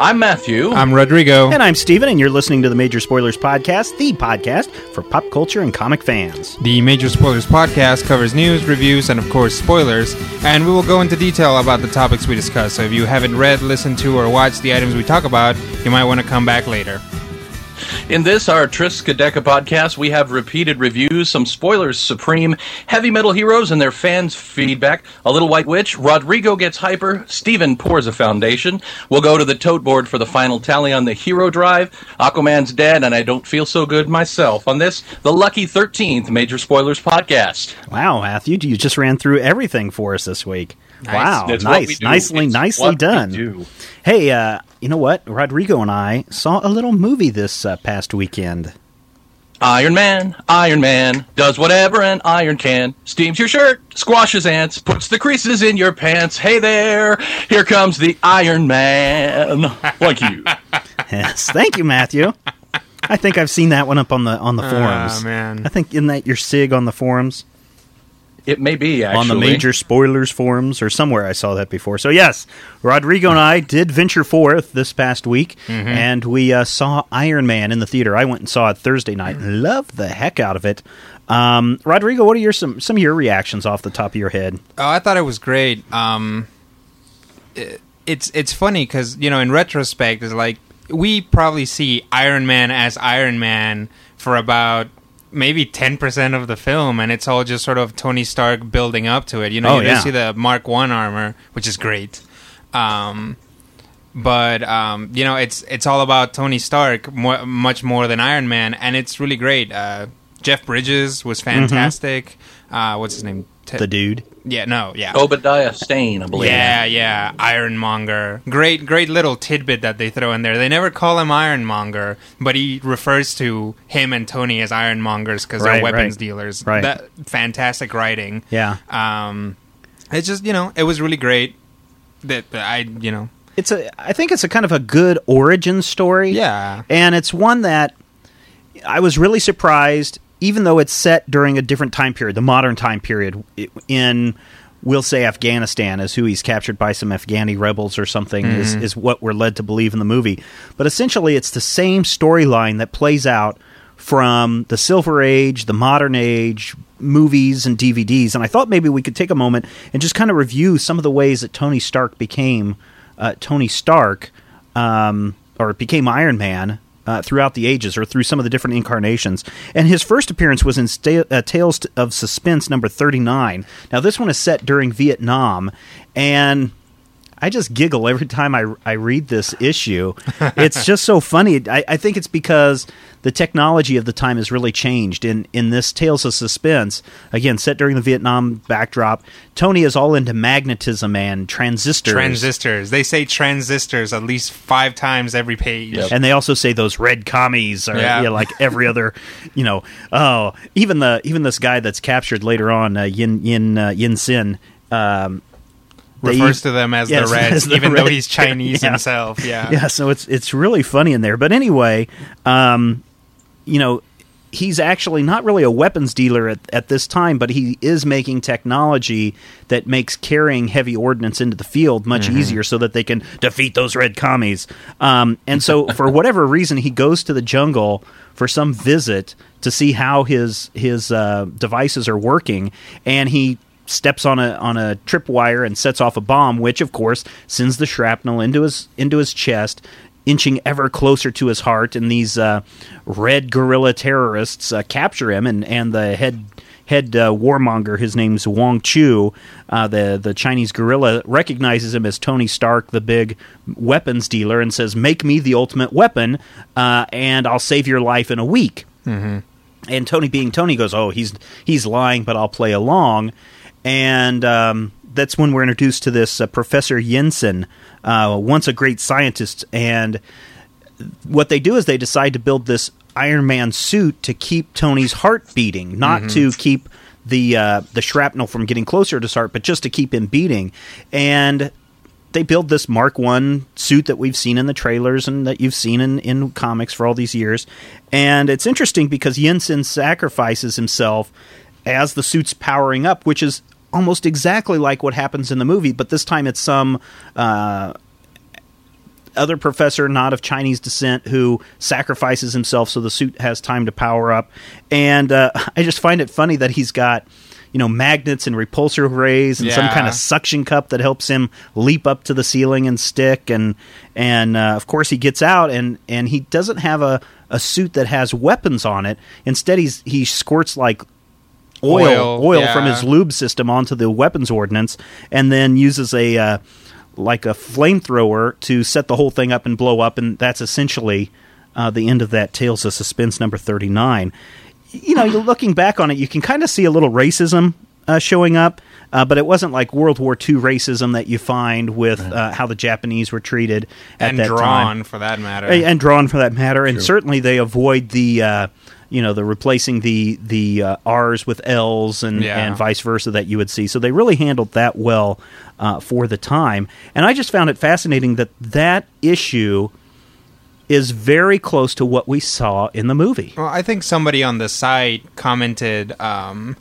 I'm Matthew. I'm Rodrigo. And I'm Stephen, and you're listening to the Major Spoilers Podcast, the podcast for pop culture and comic fans. The Major Spoilers Podcast covers news, reviews, and of course, spoilers, and we will go into detail about the topics we discuss. So if you haven't read, listened to, or watched the items we talk about, you might want to come back later. In this, our Triskaideka podcast, we have repeated reviews, some spoilers supreme, heavy metal heroes and their fans' feedback, a little white witch, Rodrigo gets hyper, Stephen pours a foundation. We'll go to the tote board for the final tally on the hero drive. Aquaman's dead, and I don't feel so good myself. On this, the lucky 13th Major Spoilers podcast. Wow, Matthew, you just ran through everything for us this week. Nice. Wow, It's what we nice, nicely, It's nicely done. do. Hey, uh, you know what? Rodrigo and I saw a little movie this uh, past weekend. Iron Man, Iron Man, does whatever an iron can. Steams your shirt, squashes ants, puts the creases in your pants. Hey there, here comes the Iron Man. Like you. Yes, thank you, Matthew. I think I've seen that one up on the on the forums. Ah, man. I think in that your sig on the forums. It may be, actually. on the major spoilers forums or somewhere I saw that before. So yes, Rodrigo and I did venture forth this past week, Mm-hmm. and we uh, saw Iron Man in the theater. I went and saw it Thursday night and loved the heck out of it. Um, Rodrigo, what are your some some of your reactions off the top of your head? Oh, I thought it was great. Um, it- it's it's funny because you know, in retrospect, it's like we probably see Iron Man as Iron Man for about maybe ten percent of the film, and it's all just sort of Tony Stark building up to it. You know, Oh, you yeah. see the Mark One armor, which is great. Um, but um, you know, it's it's all about Tony Stark more, much more than Iron Man, and it's really great. Uh, Jeff Bridges was fantastic. Uh, what's his name? Te- The dude. yeah, no, yeah. Obadiah Stane, I believe. Yeah, yeah, Ironmonger. Great, great little tidbit that they throw in there. They never call him Ironmonger, but he refers to him and Tony as Ironmongers because Right, they're weapons right. dealers. Right. That fantastic writing. Yeah, Um, it's just you know, it was really great. That that I you know, it's a. I think it's a kind of a good origin story. yeah, and it's one that I was really surprised, even though it's set during a different time period, the modern time period in, we'll say Afghanistan, is who he's captured by some Afghani rebels or something, is, is what we're led to believe in the movie. But essentially, it's the same storyline that plays out from the Silver Age, the modern age, movies and DVDs. And I thought maybe we could take a moment and just kind of review some of the ways that Tony Stark became uh, Tony Stark, um, or became Iron Man. Uh, throughout the ages, or through some of the different incarnations, and his first appearance was in Sta- uh, Tales of Suspense number thirty-nine. Now, this one is set during Vietnam, and I just giggle every time I, I read this issue. It's just so funny. I, I think it's because the technology of the time has really changed. In in this Tales of Suspense, again set during the Vietnam backdrop, Tony is all into magnetism and transistors. transistors. They say transistors at least five times every page. Yep. and they also say those red commies are Yeah. yeah, like every other, you know. Oh, even the even this guy that's captured later on, uh, Yin Yin uh, Yin Sin. Um, they Refers to them as Yes, the Reds, as the even though he's Chinese Yeah. himself. Yeah, yeah so it's it's really funny in there but anyway um you know he's actually not really a weapons dealer at, at this time but he is making technology that makes carrying heavy ordnance into the field much easier so that they can defeat those red commies um, and so for whatever reason he goes to the jungle for some visit to see how his his uh, devices are working and he steps on a on a tripwire and sets off a bomb, which of course sends the shrapnel into his into his chest, inching ever closer to his heart. And these uh, red guerrilla terrorists uh, capture him, and and the head head uh, warmonger, his name's Wong Chu, uh, the the Chinese guerrilla recognizes him as Tony Stark, the big weapons dealer, and says, "Make me the ultimate weapon, uh, and I'll save your life in a week." and Tony being Tony goes, "Oh, he's he's lying, but I'll play along." And um, that's when we're introduced to this uh, Professor Yinsen, uh, once a great scientist. And what they do is they decide to build this Iron Man suit to keep Tony's heart beating, not to keep the uh, the shrapnel from getting closer to his heart, but just to keep him beating. And they build this Mark One suit that we've seen in the trailers and that you've seen in, in comics for all these years. And it's interesting because Yinsen sacrifices himself as the suit's powering up, which is almost exactly like what happens in the movie, but this time it's some uh, other professor, not of Chinese descent, who sacrifices himself so the suit has time to power up. And uh, I just find it funny that he's got you know magnets and repulsor rays and some kind of suction cup that helps him leap up to the ceiling and stick. And and uh, of course he gets out and and he doesn't have a, a suit that has weapons on it. Instead he's he squirts like oil oil, Oil, from his lube system onto the weapons ordnance and then uses a uh, like a flamethrower to set the whole thing up and blow up and that's essentially uh, the end of that tales of suspense number 39 you know, you're looking back on it, you can kind of see a little racism uh, showing up, uh, but it wasn't like World War II racism that you find with uh, how the Japanese were treated at and that drawn time, for that matter. and, and drawn for that matter. And certainly they avoid the. You know, the replacing the the uh, R's with L's and, Yeah. and vice versa that you would see. So they really handled that well uh, for the time. And I just found it fascinating that that issue is very close to what we saw in the movie. Well, I think somebody on the site commented, um,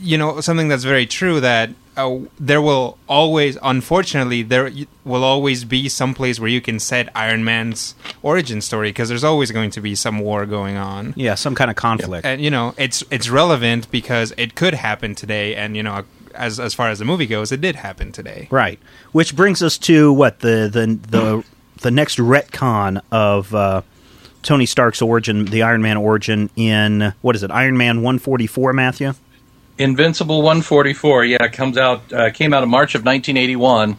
you know, something that's very true that uh, there will always, unfortunately, there will always be some place where you can set Iron Man's origin story because there's always going to be some war going on. Yeah, some kind of conflict. And you know, it's it's relevant because it could happen today, and you know, as as far as the movie goes, it did happen today. Right. Which brings us to what the the the the next retcon of uh, Tony Stark's origin, the Iron Man origin in what is it? Iron Man 144, Matthew. Invincible 144, yeah, comes out uh, came out in March of 1981.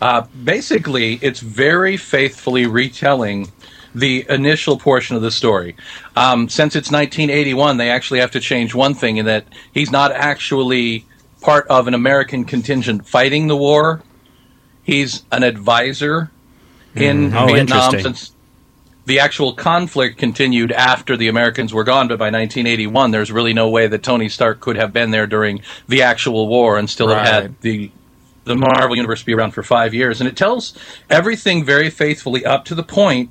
Uh, basically, it's very faithfully retelling the initial portion of the story. Um, since it's 1981, they actually have to change one thing in that he's not actually part of an American contingent fighting the war. He's an advisor in Oh, Vietnam since the actual conflict continued after the Americans were gone, but by 1981, there's really no way that Tony Stark could have been there during the actual war and still have had the the Marvel universe be around for five years. And it tells everything very faithfully up to the point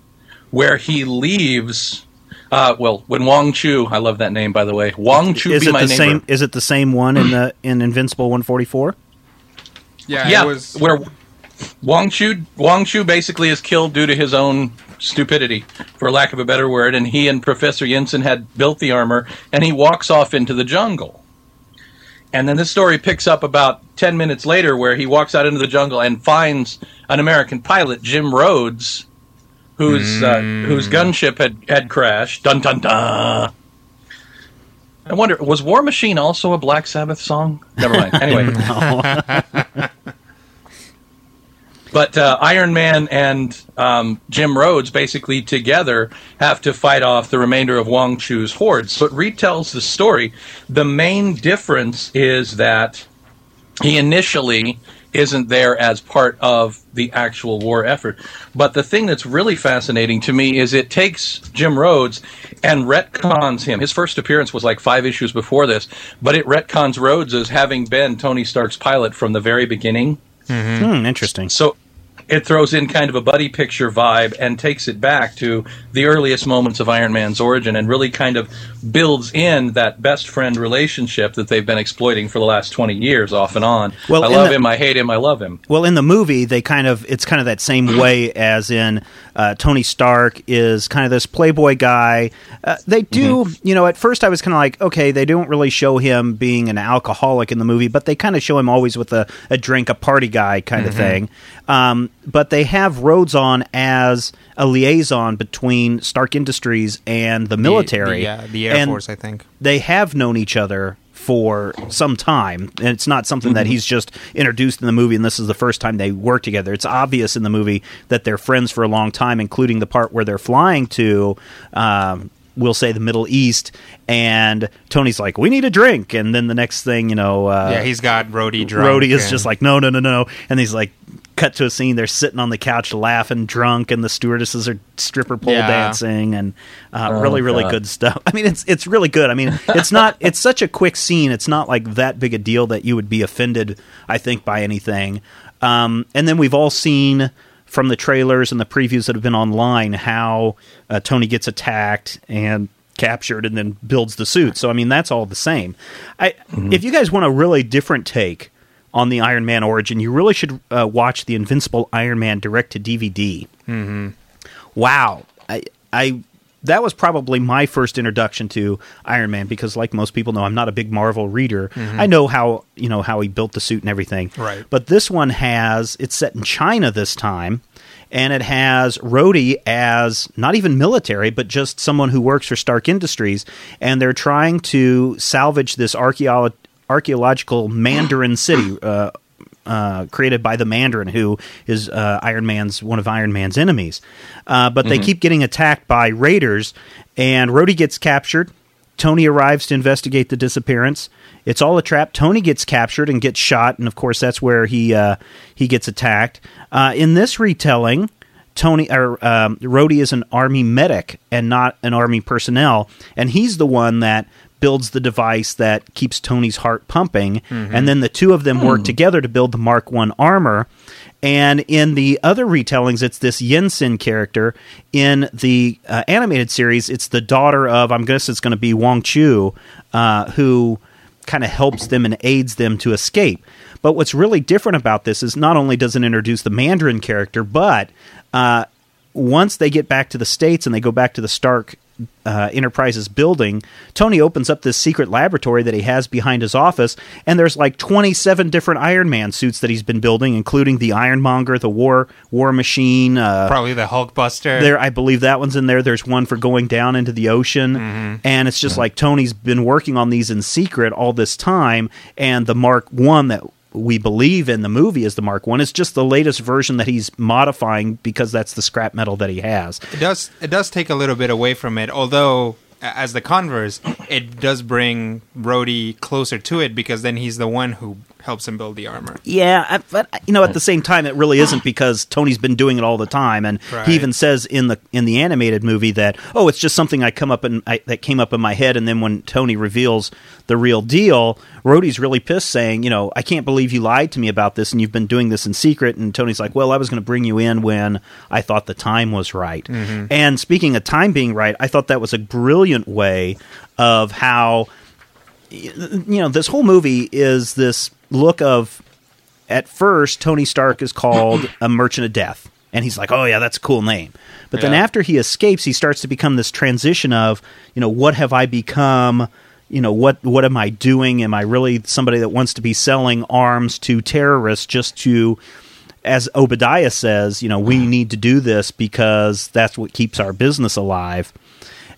where he leaves. Uh, well, when Wong Chu, I love that name by the way. Wong Chu Is be it my the neighbor. same? Is it the same one in the in Invincible 144? Yeah, yeah, it was. where Wong Chu Wong Chu basically is killed due to his own stupidity, for lack of a better word, and he and Professor Yinsen had built the armor, and he walks off into the jungle. And then this story picks up about ten minutes later, where he walks out into the jungle and finds an American pilot, Jim Rhodes, whose uh, whose gunship had had crashed. Dun dun dun. I wonder, was War Machine also a Black Sabbath song? Never mind. Anyway. But uh, Iron Man and um, Jim Rhodes basically together have to fight off the remainder of Wong Chu's hordes. So it retells the story. The main difference is that he initially isn't there as part of the actual war effort. But the thing that's really fascinating to me is it takes Jim Rhodes and retcons him. His first appearance was like five issues before this, but it retcons Rhodes as having been Tony Stark's pilot from the very beginning. Hmm, interesting. So it throws in kind of a buddy picture vibe and takes it back to the earliest moments of Iron Man's origin and really kind of builds in that best friend relationship that they've been exploiting for the last 20 years off and on. Well, I love the- him, I hate him, I love him. Well, in the movie, they kind of it's kind of that same way as in uh, Tony Stark is kind of this playboy guy. Uh, they do, you know, at first I was kind of like, okay, they don't really show him being an alcoholic in the movie, but they kind of show him always with a, a drink, a party guy kind of thing. Um, but they have Rhodes on as a liaison between Stark Industries and the military. The, the, uh, the Air And Force, I think. they have known each other for some time and it's not something that he's just introduced in the movie and this is the first time they work together it's obvious in the movie that they're friends for a long time including the part where they're flying to um, we'll say the middle east and tony's like we need a drink and then the next thing you know uh, yeah, he's got Rhodey drunk. Rhodey is just like, no, no, no, no. And he's like, cut to a scene. They're sitting on the couch laughing, drunk, and the stewardesses are stripper pole Yeah. dancing, and uh, Oh, really, really God. good stuff. I mean, it's it's really good. I mean, it's not. It's such a quick scene. It's not like that big a deal that you would be offended. I think by anything. Um, and then we've all seen from the trailers and the previews that have been online how uh, Tony gets attacked and captured and then builds the suit. So I mean that's all the same. I if you guys want a really different take on the Iron Man origin, you really should uh, watch the Invincible Iron Man direct to DVD. Mm-hmm. Wow, I, I that was probably my first introduction to Iron Man because, like most people know, I'm not a big Marvel reader. I know how you know how he built the suit and everything, Right. But this one has it's set in China this time, and it has Rhodey as not even military, but just someone who works for Stark Industries, and they're trying to salvage this archeolo- archaeological Mandarin city. Uh, uh, created by the Mandarin, who is uh, Iron Man's one of Iron Man's enemies. Uh, but they keep getting attacked by raiders, and Rhodey gets captured. Tony arrives to investigate the disappearance. It's all a trap. Tony gets captured and gets shot, and of course that's where he uh, he gets attacked. Uh, in this retelling, Tony or um, Rhodey is an army medic and not an army personnel, and he's the one that builds the device that keeps Tony's heart pumping, and then the two of them work together to build the Mark One armor. And in the other retellings, it's this Yinsen character. In the uh, animated series, it's the daughter of I'm guess it's going to be Wong Chu, uh, who kind of helps them and aids them to escape. But what's really different about this is not only does it introduce the Mandarin character, but uh, once they get back to the states and they go back to the Stark uh, Enterprises building, Tony opens up this secret laboratory that he has behind his office, and there's like 27 different Iron Man suits that he's been building, including the Ironmonger, the War War Machine. Uh, Probably the Hulkbuster. there, I believe that one's in there. There's one for going down into the ocean, and it's just like Tony's been working on these in secret all this time, and the Mark One that we believe in the movie is the Mark One. It's just the latest version that he's modifying because that's the scrap metal that he has. It does it does take a little bit away from it, although as the converse, it does bring Rhodey closer to it because then he's the one who helps him build the armor. Yeah, but you know, at the same time, it really isn't because Tony's been doing it all the time, and Right. he even says in the in the animated movie that oh, it's just something I come up I, that came up in my head, and then when Tony reveals the real deal, Rhodey's really pissed, saying, you know, I can't believe you lied to me about this, and you've been doing this in secret. And Tony's like, well, I was going to bring you in when I thought the time was right. Mm-hmm. And speaking of time being right, I thought that was a brilliant way of how you know this whole movie is this look of at first Tony Stark is called a merchant of death. And he's like oh yeah that's a cool name. But then after he escapes he starts to become this transition of you know what have I become? You know what what am I doing? Am I really somebody that wants to be selling arms to terrorists just to as Obadiah says you know we need to do this because that's what keeps our business alive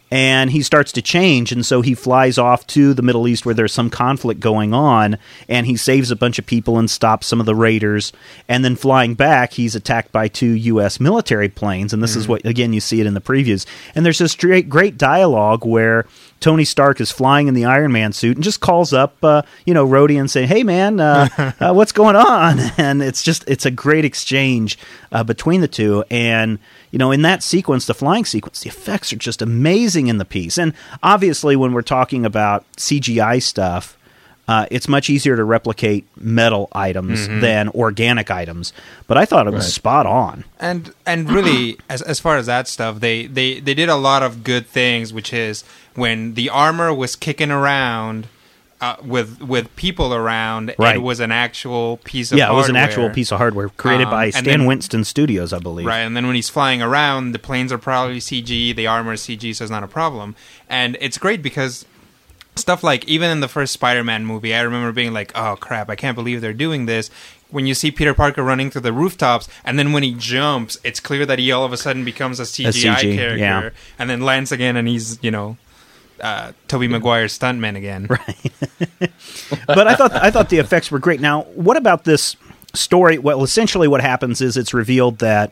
and he starts to change and so he flies off to the middle east where there's some conflict going on and he saves a bunch of people and stops some of the raiders and then flying back he's attacked by two us military planes and this is mm-hmm. what again you see it in the previews. And there's this great, great dialogue where tony stark is flying in the iron man suit and just calls up uh, you know Rhodey and say, hey man uh, uh, what's going on and it's just it's a great exchange uh, between the two and you know, in that sequence, the flying sequence, the effects are just amazing in the piece. And obviously, when we're talking about CGI stuff, uh, it's much easier to replicate metal items than organic items. But I thought it was Right. spot on. And and really, as as far as that stuff, they they they did a lot of good things, which is when the armor was kicking around. Uh, with with people around, Right. it was an actual piece of Yeah, it was an actual hardware. piece of hardware created Um, by and Stan then- Winston Studios, I believe. Right, and then when he's flying around, the planes are probably CG, the armor is CG, so it's not a problem. And it's great because stuff like even in the first Spider-Man movie, I remember being like, "Oh crap, I can't believe they're doing this." When you see Peter Parker running through the rooftops, and then when he jumps, it's clear that he all of a sudden becomes a CGI CG, character, yeah. and then lands again, and he's you know, uh, Tobey Maguire's stuntman again. Right. but I thought I thought the effects were great. Now, what about this story? Well, essentially, what happens is it's revealed that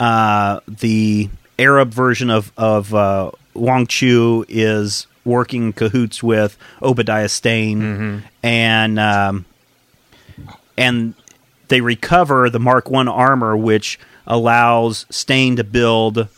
uh, the Arab version of of uh, Wong Chu is working cahoots with Obadiah Stane, and um, and they recover the Mark One armor, which allows Stane to build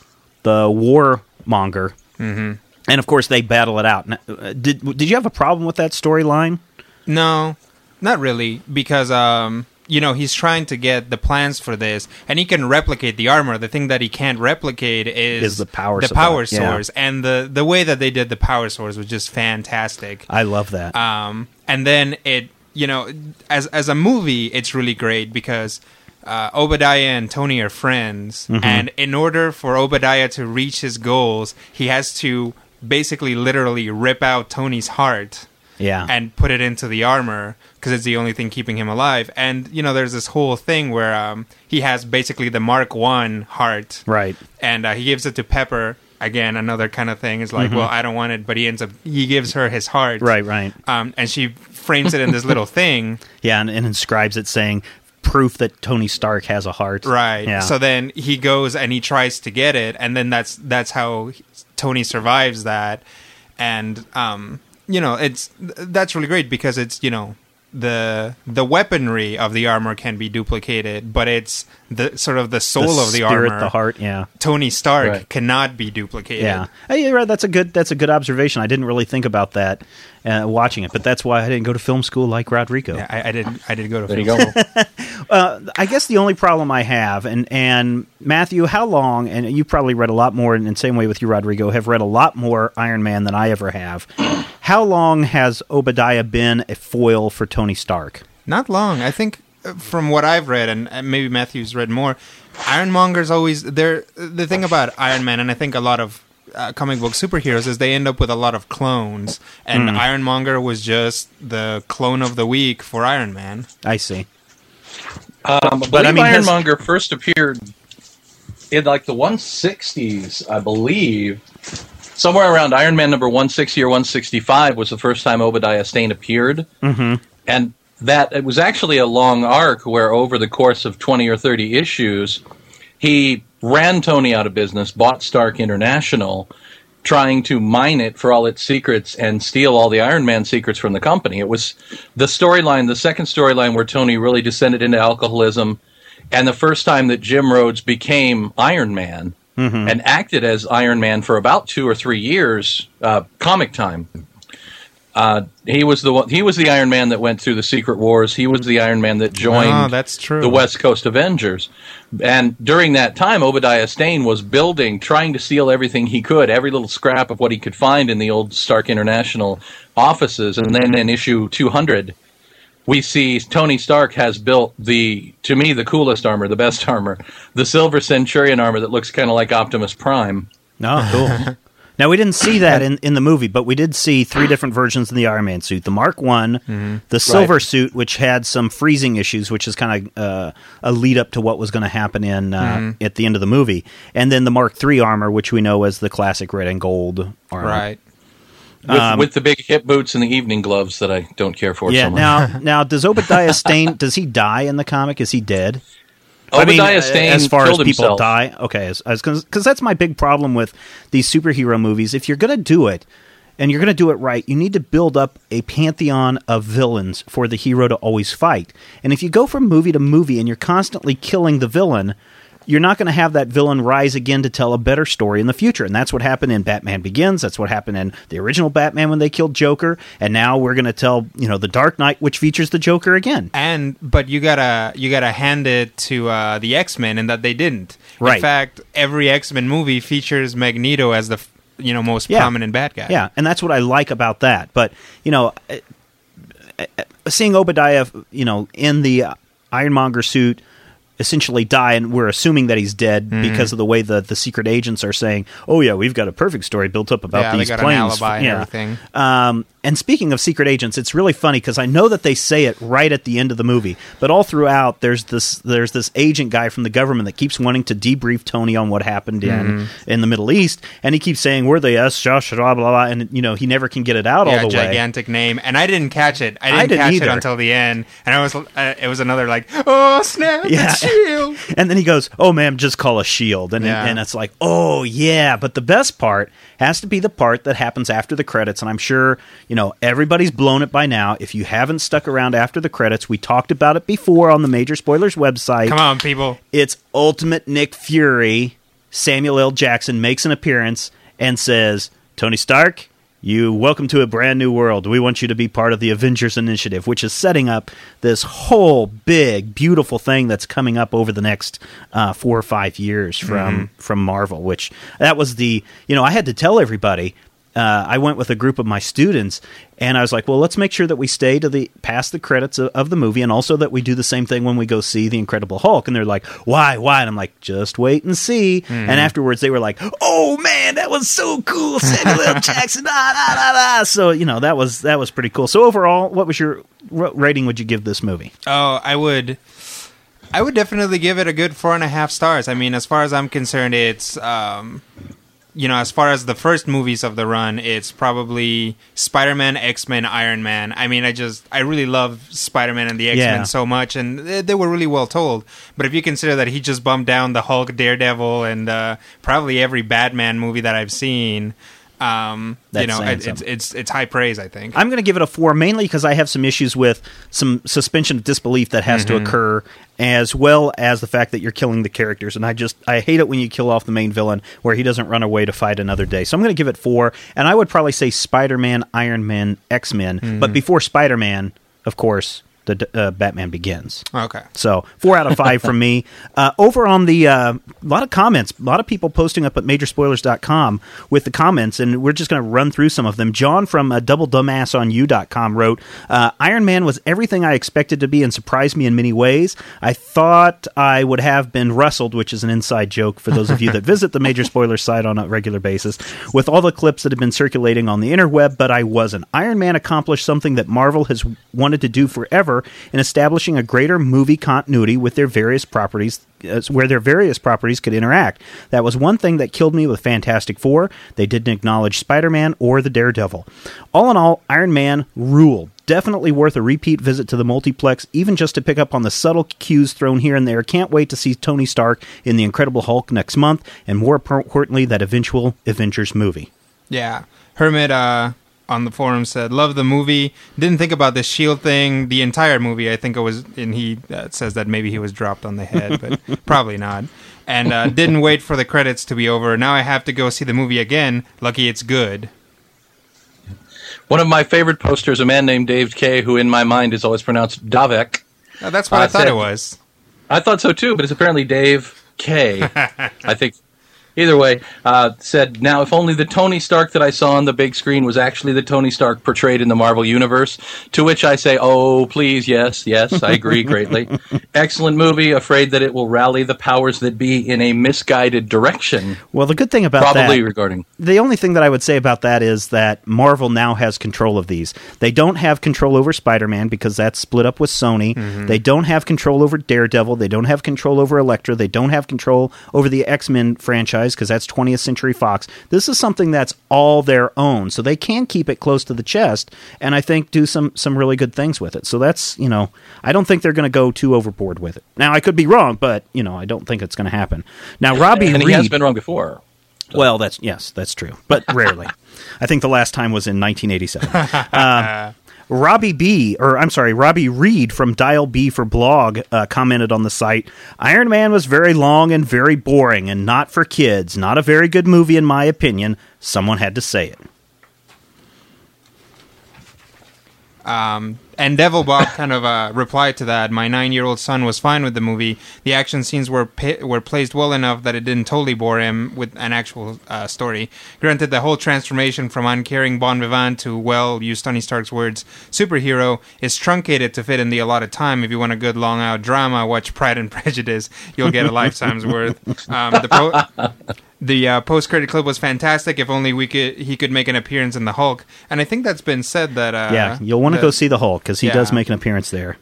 the Warmonger. Mm-hmm. And of course, they battle it out. Uh, Did did you have a problem with that storyline? No, not really, because um, you know he's trying to get the plans for this, and he can replicate the armor. The thing that he can't replicate is, Is the power the supply, power yeah. source, and the the way that they did the power source was just fantastic. I love that. Um, and then it you know, as as a movie, it's really great because uh, Obadiah and Tony are friends, Mm-hmm. and in order for Obadiah to reach his goals, he has to basically, literally, rip out Tony's heart Yeah. and put it into the armor because it's the only thing keeping him alive. And you know, there's this whole thing where um, he has basically the Mark One heart, right. and uh, he gives it to Pepper. Again, another kind of thing is like, well, I don't want it, but he ends up he gives her his heart, Mm-hmm. Right, right. Um, and she frames it in this little thing, Yeah, and, and inscribes it saying proof that Tony Stark has a heart. right? Yeah. So then he goes and he tries to get it, and then that's that's how Tony survives that, and um, you know, it's that's really great because it's you know the the weaponry of the armor can be duplicated, but it's the sort of the soul of the spirit, armor. the heart. Yeah. Tony Stark Right. cannot be duplicated. Yeah, hey, you're right. That's a good. That's a good observation. I didn't really think about that uh, watching it, but that's why I didn't go to film school like Rodrigo. Yeah, I, I did. I didn't go to. There you film go. school. Uh, I guess the only problem I have, and and Matthew, how long? And you probably read a lot more, and in the same way with you, Rodrigo, have read a lot more Iron Man than I ever have. How long has Obadiah been a foil for Tony Stark? Not long. I think from what I've read, and maybe Matthew's read more, Ironmonger's always there. The thing about Iron Man, and I think a lot of uh, comic book superheroes, is they end up with a lot of clones, and Ironmonger was just the clone of the week for Iron Man. I see. Um, I But, I mean, his- Ironmonger first appeared in like the 160s, I believe. Somewhere around Iron Man number 160 or 165 was the first time Obadiah Stane appeared. Mm-hmm. And that it was actually a long arc where over the course of 20 or 30 issues, he ran Tony out of business, bought Stark International, trying to mine it for all its secrets and steal all the Iron Man secrets from the company. It was the storyline, the second storyline where Tony really descended into alcoholism, and the first time that Jim Rhodes became Iron Man and acted as Iron Man for about two or three years, uh, comic time. Uh, he was the one, he was the Iron Man that went through the Secret Wars. He was the Iron Man that joined Oh, that's true. the West Coast Avengers. And during that time, Obadiah Stane was building, trying to steal everything he could, every little scrap of what he could find in the old Stark International offices. And then in issue 200, we see Tony Stark has built the, to me, the coolest armor, the best armor, the Silver Centurion armor that looks kind of like Optimus Prime. Oh, cool. now we didn't see that in, in the movie, but we did see three different versions of the Iron Man suit: the Mark One, the Silver Right. suit, which had some freezing issues, which is kind of uh, a lead up to what was going to happen in uh, at the end of the movie, and then the Mark Three armor, which we know as the classic red and gold armor. Right. With, Um, with the big hip boots and the evening gloves that I don't care for Yeah. so much. Now, now, does Obadiah Stane? Does he die in the comic? Is he dead? I mean, Obadiah Stane as far as people himself. die. Okay, because that's my big problem with these superhero movies. If you're going to do it, and you're going to do it right, you need to build up a pantheon of villains for the hero to always fight. And if you go from movie to movie and you're constantly killing the villain, you're not going to have that villain rise again to tell a better story in the future. And that's what happened in Batman Begins. That's what happened in the original Batman when they killed Joker. And now we're going to tell, you know, the Dark Knight, which features the Joker again. and but you gotta you gotta hand it to uh, the X Men in that they didn't. Right. In fact, every X Men movie features Magneto as the you know most Yeah. prominent bad guy. Yeah, and that's what I like about that. But you know, uh, uh, seeing Obadiah, you know, in the Ironmonger suit, essentially die, and we're assuming that he's dead Mm-hmm. because of the way the the secret agents are saying, "Oh yeah, we've got a perfect story built up about Yeah, these got an planes." alibi and yeah. everything. Um, and speaking of secret agents, it's really funny because I know that they say it right at the end of the movie, but all throughout there's this there's this agent guy from the government that keeps wanting to debrief Tony on what happened in Mm-hmm. in the Middle East, and he keeps saying we're the S blah blah blah, blah and you know he never can get it out yeah, all the way. gigantic name, and I didn't catch it. I didn't, I didn't catch either. it until the end, and I was uh, it was another like, oh snap, Yeah. it's shield. And then he goes, "Oh, ma'am, just call a shield." And Yeah. and it's like, "Oh, yeah." But the best part has to be the part that happens after the credits. And I'm sure you know everybody's blown it by now. If you haven't stuck around after the credits, we talked about it before on the Major Spoilers website. Come on, people. It's Ultimate Nick Fury. Samuel L. Jackson makes an appearance and says, "Tony Stark." You welcome to a brand new world. We want you to be part of the Avengers Initiative, which is setting up this whole big, beautiful thing that's coming up over the next uh, four or five years from from Marvel. Which that was the you know I had to tell everybody uh, I went with a group of my students, and I was like, "Well, let's make sure that we stay to the past the credits of, of the movie, and also that we do the same thing when we go see the Incredible Hulk." And they're like, "Why? Why?" And I'm like, "Just wait and see." Mm-hmm. And afterwards, they were like, "Oh man, that was so cool, Samuel L. Jackson!" Da, da, da, da. So you know that was that was pretty cool. So overall, what was your what rating would you give this movie? Oh, I would. I would definitely give it a good four and a half stars. I mean, as far as I'm concerned, it's um, you know, as far as the first movies of the run, it's probably Spider Man, X Men, Iron Man. I mean, I just I really love Spider Man and the X Men Yeah. so much, and they, they were really well told. But if you consider that he just bumped down the Hulk, Daredevil, and uh, probably every Batman movie that I've seen. Um, you know, it, it's it's it's high praise. I think. I'm going to give it a four, mainly because I have some issues with some suspension of disbelief that has to occur, as well as the fact that you're killing the characters. And I just I hate it when you kill off the main villain where he doesn't run away to fight another day. So I'm going to give it four, and I would probably say Spider-Man, Iron Man, X-Men, but before Spider-Man, of course, the uh, Batman Begins. okay. So four out of five from me. Uh, over on the uh, a lot of comments, a lot of people posting up at majorspoilers.com with the comments, and we're just going to run through some of them. John from uh, doubledumbassonyou.com wrote, uh, "Iron Man was everything I expected to be and surprised me in many ways. I thought I would have been rustled, which is an inside joke for those of you that visit the Major Spoilers site on a regular basis, with all the clips that have been circulating on the interweb, but I wasn't. Iron Man accomplished something that Marvel has wanted to do forever in establishing a greater movie continuity with their various properties uh, where their various properties could interact. That was one thing that killed me with Fantastic Four. They didn't acknowledge Spider Man or the Daredevil. All in all, Iron Man ruled. Definitely worth a repeat visit to the multiplex, even just to pick up on the subtle cues thrown here and there. Can't wait to see Tony Stark in The Incredible Hulk next month, and more importantly, that eventual Avengers movie. Yeah. Hermit uh, on the forum said, Love the movie. Didn't think about the shield thing the entire movie. I think it was, and he uh, says that maybe he was dropped on the head, but probably not. And uh, didn't wait for the credits to be over. Now I have to go see the movie again. Lucky it's good. One of my favorite posters, a man named Dave K, who in my mind is always pronounced Davek. Uh, that's what Uh, I thought said- it was. I thought so too, but it's apparently Dave K. I think. Either way, uh, said now if only the Tony Stark that I saw on the big screen was actually the Tony Stark portrayed in the Marvel universe. To which I say, oh please, yes, yes, I agree greatly. Excellent movie. Afraid that it will rally the powers that be in a misguided direction. Well, the good thing about Probably that regarding the only thing that I would say about that is that Marvel now has control of these. They don't have control over Spider Man because that's split up with Sony. They don't have control over Daredevil. They don't have control over Elektra. They don't have control over the X Men franchise because that's 20th Century Fox. This is something that's all their own, so they can keep it close to the chest, and I think do some some really good things with it. So that's you know I don't think they're going to go too overboard with it. Now I could be wrong, but you know I don't think it's going to happen. Now Robbie and he Reed, has been wrong before. well, that's yes, that's true, but rarely. I think the last time was in 1987. Um, Robbie B, or I'm sorry, Robby Reed from Dial B for Blog uh, commented on the site. Iron Man was very long and very boring, and not for kids. Not a very good movie, in my opinion. Someone had to say it. Um, and Devil Bob kind of uh, replied to that. My nine-year-old son was fine with the movie. The action scenes were pa- were placed well enough that it didn't totally bore him with an actual uh, story. Granted, the whole transformation from uncaring bon vivant to, well, use Tony Stark's words, superhero is truncated to fit in the allotted time. If you want a good long-out drama, watch Pride and Prejudice. You'll get a lifetime's worth. Um, the pro- the uh, post credit clip was fantastic. If only we could, he could make an appearance in the Hulk. And I think that's been said that. Uh, yeah, you'll want to go see the Hulk because he Yeah. does make an appearance there.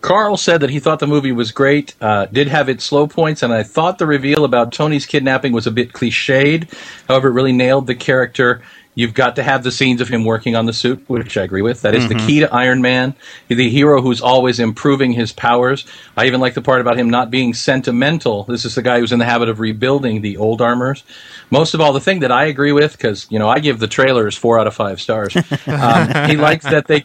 Carl said that he thought the movie was great, uh, did have its slow points, and I thought the reveal about Tony's kidnapping was a bit cliched. However, it really nailed the character. You've got to have the scenes of him working on the suit, which I agree with. That is the key to Iron Man, the hero who's always improving his powers. I even like the part about him not being sentimental. This is the guy who's in the habit of rebuilding the old armors. Most of all, the thing that I agree with, because you know I give the trailers four out of five stars. Um, he likes that they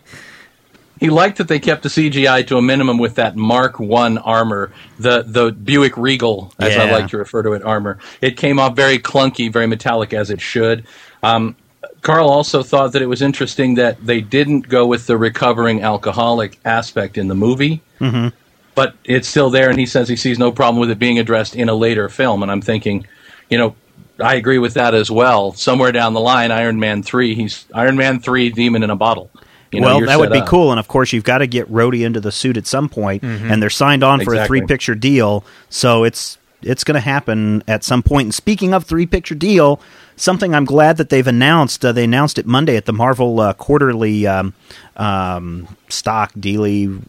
he liked that they kept the CGI to a minimum with that Mark One armor, the the Buick Regal, as I like to refer to it, armor. It came off very clunky, very metallic, as it should. Um, Carl also thought that it was interesting that they didn't go with the recovering alcoholic aspect in the movie, mm-hmm. but it's still there, and he says he sees no problem with it being addressed in a later film. And I'm thinking, you know, I agree with that as well. Somewhere down the line, Iron Man three, he's Iron Man three, Demon in a bottle. You know, well, that would be up. cool, and of course, you've got to get Rhodey into the suit at some point. point, and they're signed on for a three-picture deal, so it's it's going to happen at some point. And speaking of three-picture deal, something I'm glad that they've announced. Uh, they announced it Monday at the Marvel uh, quarterly um, um, stock dealy,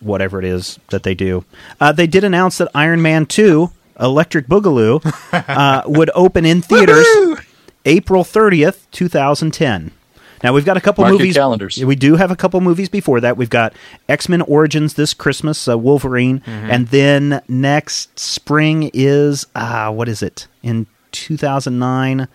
whatever it is that they do. Uh, they did announce that Iron Man Two, Electric Boogaloo, uh, would open in theaters April 30th, 2010. Now we've got a couple Mark your movies. calendars. We do have a couple movies before that. We've got X Men Origins this Christmas, uh, Wolverine, Mm-hmm. and then next spring is uh, what is it in 2009?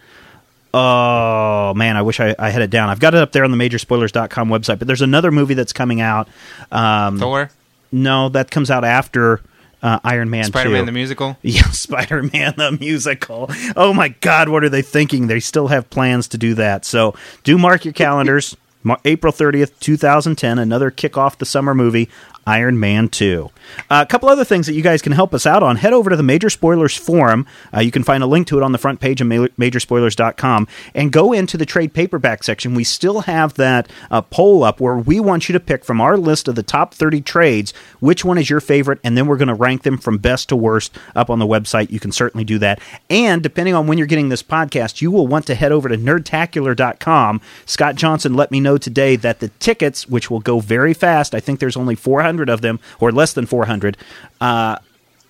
Oh man, I wish I, I had it down. I've got it up there on the majorspoilers.com website. But there's another movie that's coming out. Um, Thor, no, that comes out after uh, Iron Man. Spider Man the musical. Yeah, Spider Man the musical. Oh my God, what are they thinking? They still have plans to do that. So do mark your calendars. April 30th, 2010, another kick off the summer movie, Iron Man 2. Uh, a couple other things that you guys can help us out on. Head over to the Major Spoilers Forum. Uh, you can find a link to it on the front page of ma- majorspoilers.com and go into the trade paperback section. We still have that uh, poll up where we want you to pick from our list of the top 30 trades which one is your favorite, and then we're going to rank them from best to worst up on the website. You can certainly do that. And depending on when you're getting this podcast, you will want to head over to nerdtacular.com. Scott Johnson let me know today that the tickets, which will go very fast, I think there's only 400 of them, or less than 400, uh,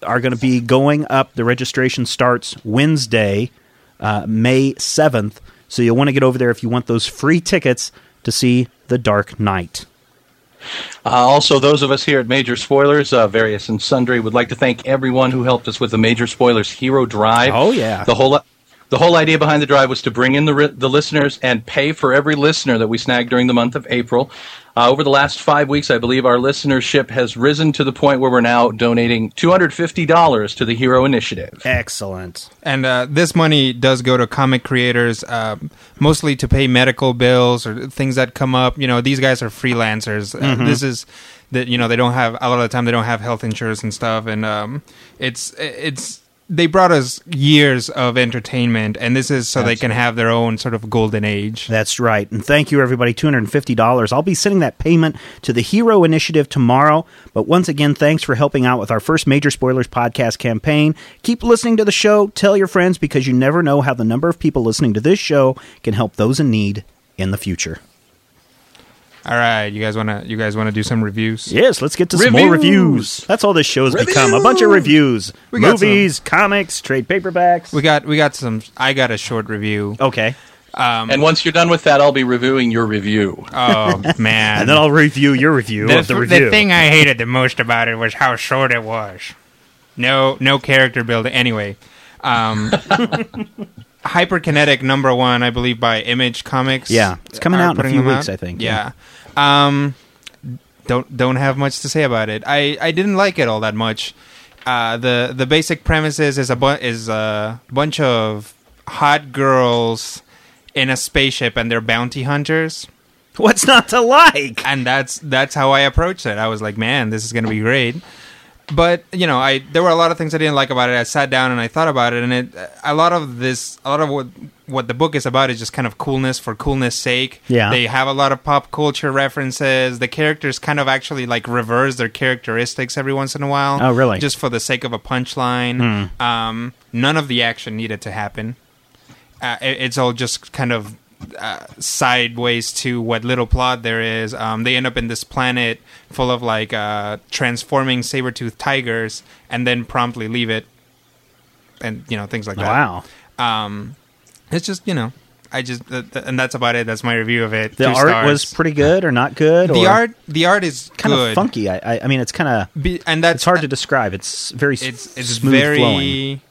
are going to be going up. The registration starts Wednesday, uh, May 7th. So you'll want to get over there if you want those free tickets to see The Dark Knight. Uh, also, those of us here at Major Spoilers, uh, various and sundry, would like to thank everyone who helped us with the Major Spoilers Hero Drive. Oh, yeah. the whole the whole idea behind the drive was to bring in the the listeners and pay for every listener that we snagged during the month of April. Uh, over the last five weeks, I believe our listenership has risen to the point where we're now donating two hundred fifty dollars to the Hero Initiative. Excellent. And uh, this money does go to comic creators, uh, mostly to pay medical bills or things that come up. You know, these guys are freelancers. Uh, this is that you know they don't have a lot of the time they don't have health insurance and stuff, and um, it's it's they brought us years of entertainment, and this is so they can have their own sort of golden age. That's right. And thank you, everybody. $250. I'll be sending that payment to the Hero Initiative tomorrow. But once again, thanks for helping out with our first Major Spoilers podcast campaign. Keep listening to the show. Tell your friends because you never know how the number of people listening to this show can help those in need in the future. All right, you guys want to you guys want to do some reviews? Yes, let's get to some more Reviews. reviews. That's all this show's become. A bunch of reviews. We got Movies, comics, trade paperbacks. We got we got some. I got a short review. okay. Um, And once you're done with that, I'll be reviewing your review. oh man, And then I'll review your review the, of the review. The thing I hated the most about it was how short it was. No, no character building. Anyway, um, Hyperkinetic number one, I believe, by Image Comics. Yeah, it's coming out in a few weeks, out. I think, Yeah. Um, don't don't have much to say about it. I, I didn't like it all that much. Uh, the the basic premises is a bu- is a bunch of hot girls in a spaceship and they're bounty hunters What's not to like? and that's that's how I approached it. I was like, man, this is going to be great. But you know, I there were a lot of things I didn't like about it. I sat down and I thought about it, and it a lot of this, a lot of what what the book is about is just kind of coolness for coolness sake. Yeah. they have a lot of pop culture references. The characters kind of actually like reverse their characteristics every once in a while. Oh, really? Just for the sake of a punchline. Um, none of the action needed to happen. Uh, it- it's all just kind of uh, sideways to what little plot there is. Um, they end up in this planet full of like uh, transforming saber-toothed tigers, and then promptly leave it, and you know things like that. Wow. Um, it's just you know, I just th- th- and that's about it. That's my review of it. The Two art stars. was pretty good or not good? The art, the art is kind of funky. I, I, I mean, it's kind of and that's it's hard to describe. It's very it's it's smooth very flowing.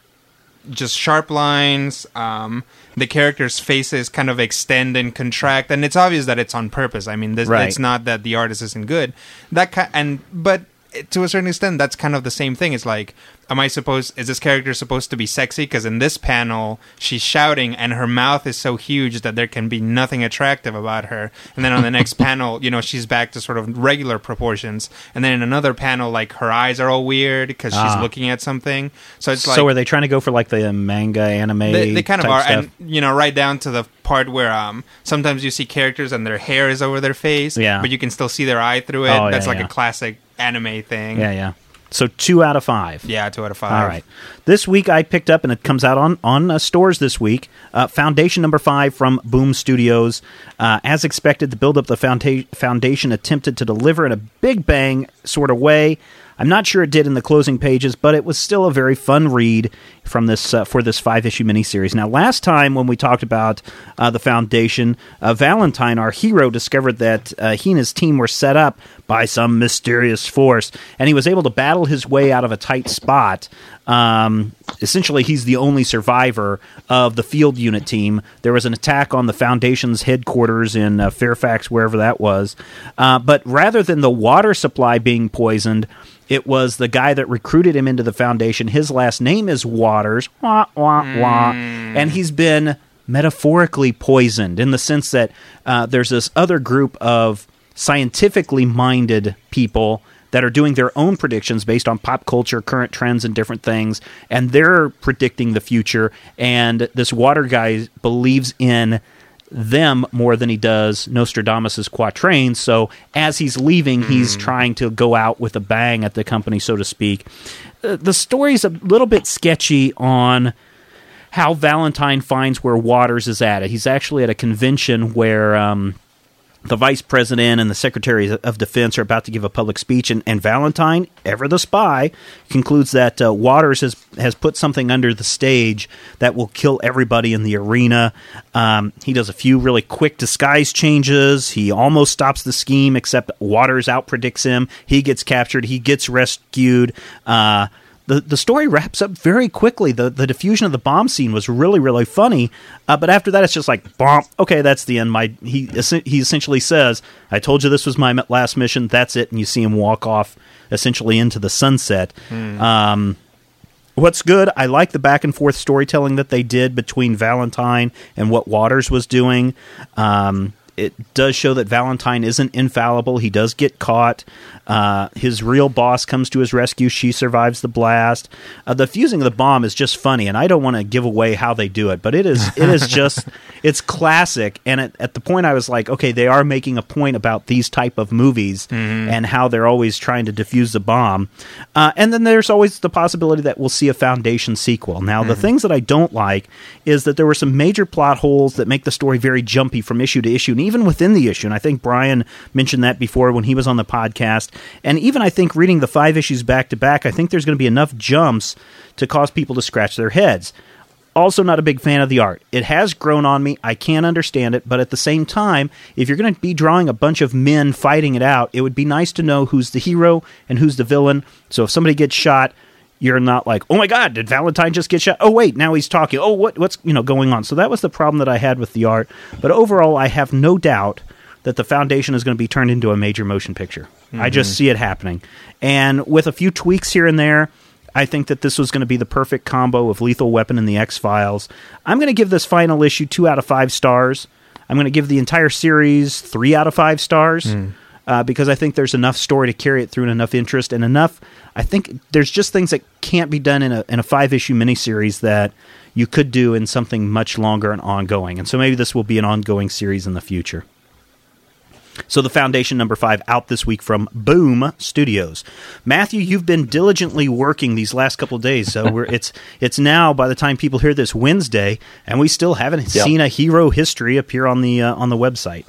Just sharp lines um the characters faces kind of extend and contract and it's obvious that it's on purpose i mean this, Right. it's not that the artist isn't good that ki- and but to a certain extent, that's kind of the same thing. It's like, am I supposed? Is this character supposed to be sexy? Because in this panel, she's shouting, and her mouth is so huge that there can be nothing attractive about her. And then on the next panel, you know, she's back to sort of regular proportions. And then in another panel, like her eyes are all weird because she's Ah. looking at something. So it's like so are they trying to go for like the manga anime? they, they kind of are, stuff? and you know, right down to the part where um sometimes you see characters and their hair is over their face, Yeah. but you can still see their eye through it. Oh, That's yeah, like yeah. a classic anime thing. yeah, yeah. So two out of five. Yeah, two out of five. All right. This week I picked up, and it comes out on on uh, stores this week. Uh, Foundation number five from Boom Studios. Uh, as expected, the build up the founda- Foundation attempted to deliver in a big bang sort of way. I'm not sure it did in the closing pages, but it was still a very fun read from this uh, for this five issue miniseries. Now, last time when we talked about uh, the Foundation, uh, Valentine, our hero, discovered that uh, he and his team were set up by some mysterious force, and he was able to battle his way out of a tight spot. Um, essentially, he's the only survivor of the field unit team. There was an attack on the Foundation's headquarters in uh, Fairfax, wherever that was. Uh, but rather than the water supply being poisoned, it was the guy that recruited him into the Foundation. His last name is Waters. Wah, wah, wah. And he's been metaphorically poisoned in the sense that uh, there's this other group of scientifically minded people that are doing their own predictions based on pop culture, current trends, and different things, and they're predicting the future. And this water guy believes in them more than he does Nostradamus' quatrains. So as he's leaving, he's trying to go out with a bang at the company, so to speak. Uh, the story's a little bit sketchy on how Valentine finds where Waters is at. He's actually at a convention where um, the vice president and the secretary of defense are about to give a public speech, and, and Valentine, ever the spy, concludes that uh, Waters has has put something under the stage that will kill everybody in the arena. Um, he does a few really quick disguise changes. He almost stops the scheme, except Waters out predicts him. He gets captured. He gets rescued. Uh, the the story wraps up very quickly. The the diffusion of the bomb scene was really really funny, uh, but after that it's just like bomb. Okay, that's the end. My he he essentially says, "I told you this was my last mission. That's it." And you see him walk off essentially into the sunset. Um, What's good? I like the back and forth storytelling that they did between Valentine and what Waters was doing. Um, it does show that Valentine isn't infallible. He does get caught. Uh, his real boss comes to his rescue. She survives the blast. Uh, the fusing of the bomb is just funny, and I don't want to give away how they do it, but it is it is just it's classic. And at, at the point, I was like, okay, they are making a point about these type of movies and how they're always trying to defuse the bomb. Uh, and then there's always the possibility that we'll see a Foundation sequel. Now, the things that I don't like is that there were some major plot holes that make the story very jumpy from issue to issue, and even within the issue. And I think Brian mentioned that before when he was on the podcast. And even I think reading the five issues back to back, I think there's going to be enough jumps to cause people to scratch their heads. Also, not a big fan of the art. It has grown on me. I can't understand it, but at the same time, if you're going to be drawing a bunch of men fighting it out, it would be nice to know who's the hero and who's the villain. So if somebody gets shot, you're not like, oh my god, did Valentine just get shot? Oh wait, now he's talking. Oh, what what's you know going on? So that was the problem that I had with the art. But overall, I have no doubt that the Foundation is going to be turned into a major motion picture. I just mm-hmm. see it happening, and with a few tweaks here and there. I think that this was going to be the perfect combo of Lethal Weapon and the X Files. I'm going to give this final issue two out of five stars. I'm going to give the entire series three out of five stars hmm. Uh, because I think there's enough story to carry it through and enough interest and enough. I think there's just things that can't be done in a in a five issue miniseries that you could do in something much longer and ongoing. And so maybe this will be an ongoing series in the future. So the Foundation number five out this week from Boom Studios. Matthew, you've been diligently working these last couple of days. So we're it's it's now by the time people hear this Wednesday, and we still haven't Yeah. seen a hero history appear on the uh, on the website.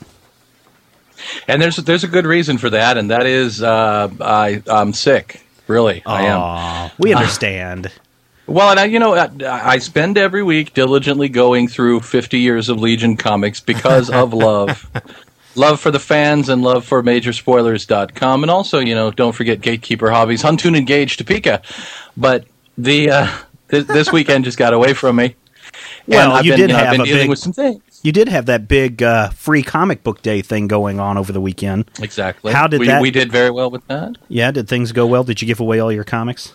And there's there's a good reason for that, and that is uh, I I'm sick. Really, I am. We understand. Well, and I, you know, I, I spend every week diligently going through 50 years of Legion comics because of love. love for the fans and love for majorspoilers.com. And also, you know, don't forget Gatekeeper Hobbies, Huntoon Engage, Topeka. But the uh, th- this weekend just got away from me. Well, and I've you been, did know, I've have been a dealing big- with some things. You did have that big uh, free comic book day thing going on over the weekend. Exactly. How did we, that- We did very well with that. Yeah, did things go well? Did you give away all your comics?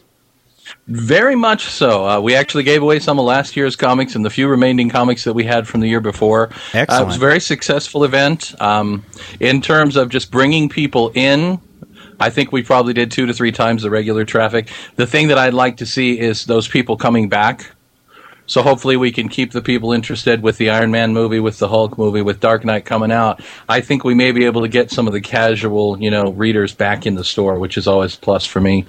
Very much so. Uh, we actually gave away some of last year's comics and the few remaining comics that we had from the year before. Uh, it was a very successful event. Um, in terms of just bringing people in, I think we probably did two to three times the regular traffic. The thing that I'd like to see is those people coming back. So hopefully we can keep the people interested with the Iron Man movie, with the Hulk movie, with Dark Knight coming out. I think we may be able to get some of the casual, you know, readers back in the store, which is always a plus for me.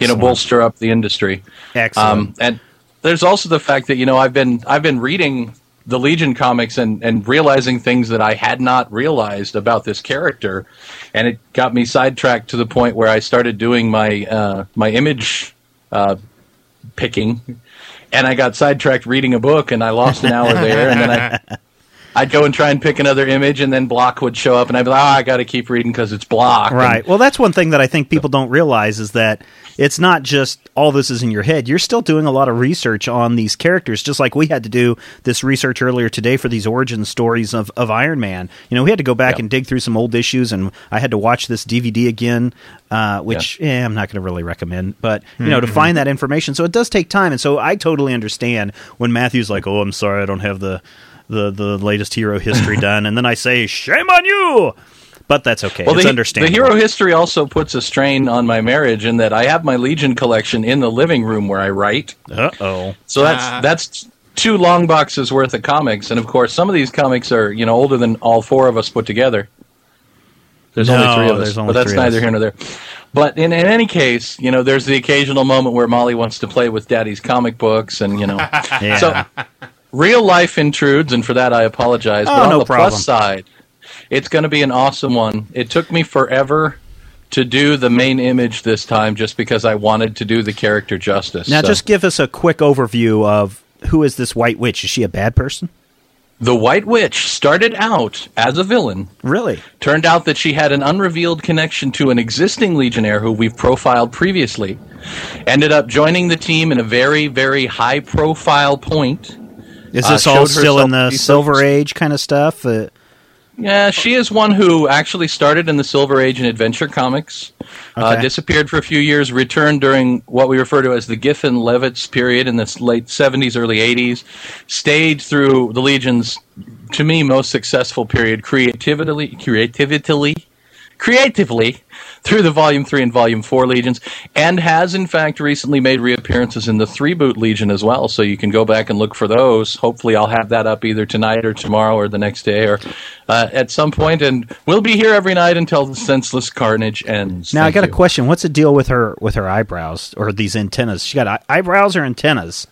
You know, bolster up the industry. Excellent. Um, and there's also the fact that you know I've been I've been reading the Legion comics and and realizing things that I had not realized about this character, and it got me sidetracked to the point where I started doing my uh, my image uh, picking, and I got sidetracked reading a book, and I lost an hour there, and then I. I'd go and try and pick another image, and then Blok would show up, and I'd be like, "Oh, I got to keep reading because it's Blok." And- Right. Well, that's one thing that I think people don't realize is that it's not just all this is in your head. You're still doing a lot of research on these characters, just like we had to do this research earlier today for these origin stories of, of Iron Man. You know, we had to go back Yeah. and dig through some old issues, and I had to watch this DVD again, uh, which eh, I'm not going to really recommend, but, you know, to find that information. So it does take time. And so I totally understand when Matthew's like, oh, I'm sorry, I don't have the. The, the latest hero history done, and then I say, "Shame on you!" But that's okay. Well, it's the, understandable. the hero history also puts a strain on my marriage in that I have my Legion collection in the living room where I write. Uh oh. So that's Ah. that's two long boxes worth of comics, and of course, some of these comics are you know older than all four of us put together. There's No, only three of us, there's only but that's three of neither us. here nor there. But in, in any case, you know, there's the occasional moment where Molly wants to play with Daddy's comic books, and you know, Yeah. so real life intrudes, and for that I apologize. Oh, but on no the problem. plus side, it's going to be an awesome one. It took me forever to do the main image this time, just because I wanted to do the character justice. Now, So- just give us a quick overview of who is this White Witch? Is she a bad person? the White Witch started out as a villain. Really? Turned out that she had an unrevealed connection to an existing Legionnaire who we've profiled previously. Ended up joining the team in a very, very high profile point. Is Uh, this all still in the Silver. Age kind of stuff? Uh, Yeah, she is one who actually started in the Silver Age and Adventure comics, uh, disappeared for a few years, returned during what we refer to as the Giffen Levitz period in the late 70s, early 80s, stayed through the Legion's, to me, most successful period, creatively, creatively, creatively through the Volume 3 and Volume 4 Legions, and has in fact recently made reappearances in the Three Boot Legion as well. So you can go back and look for those. Hopefully, I'll have that up either tonight or tomorrow or the next day or uh, at some point, and we'll be here every night until the senseless carnage ends. now, I Thank got a question. What's the deal with her with her eyebrows or these antennas? She got eye- eyebrows or antennas?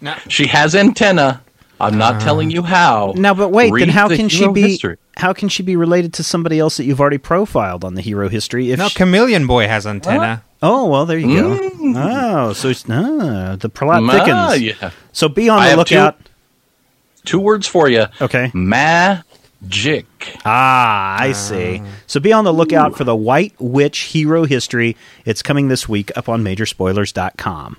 No, She has antenna. I'm not telling you how. Now, but wait, Read then how the can she be? history. How can she be related to somebody else that you've already profiled on the hero history? If no, she- Chameleon Boy has antenna. oh well, there you go. Oh, so it's, ah, the plot Ah, thickens. yeah. So be on I the have two- lookout. Two words for you. Okay. Magic. Ah, I see. So be on the lookout for the White Witch Hero History. It's coming this week up on Majorspoilers.com.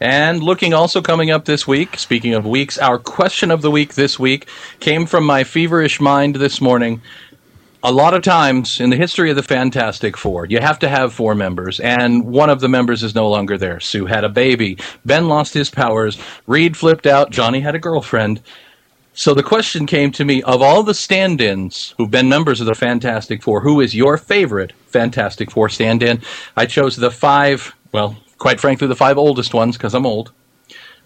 And looking also coming up this week, speaking of weeks, our question of the week this week came from my feverish mind this morning. A lot of times in the history of the Fantastic Four, you have to have four members, and one of the members is no longer there. Sue had a baby, Ben lost his powers, Reed flipped out, Johnny had a girlfriend. So the question came to me of all the stand ins who've been members of the Fantastic Four, who is your favorite Fantastic Four stand in? I chose the five, well, quite frankly, the five oldest ones because I'm old.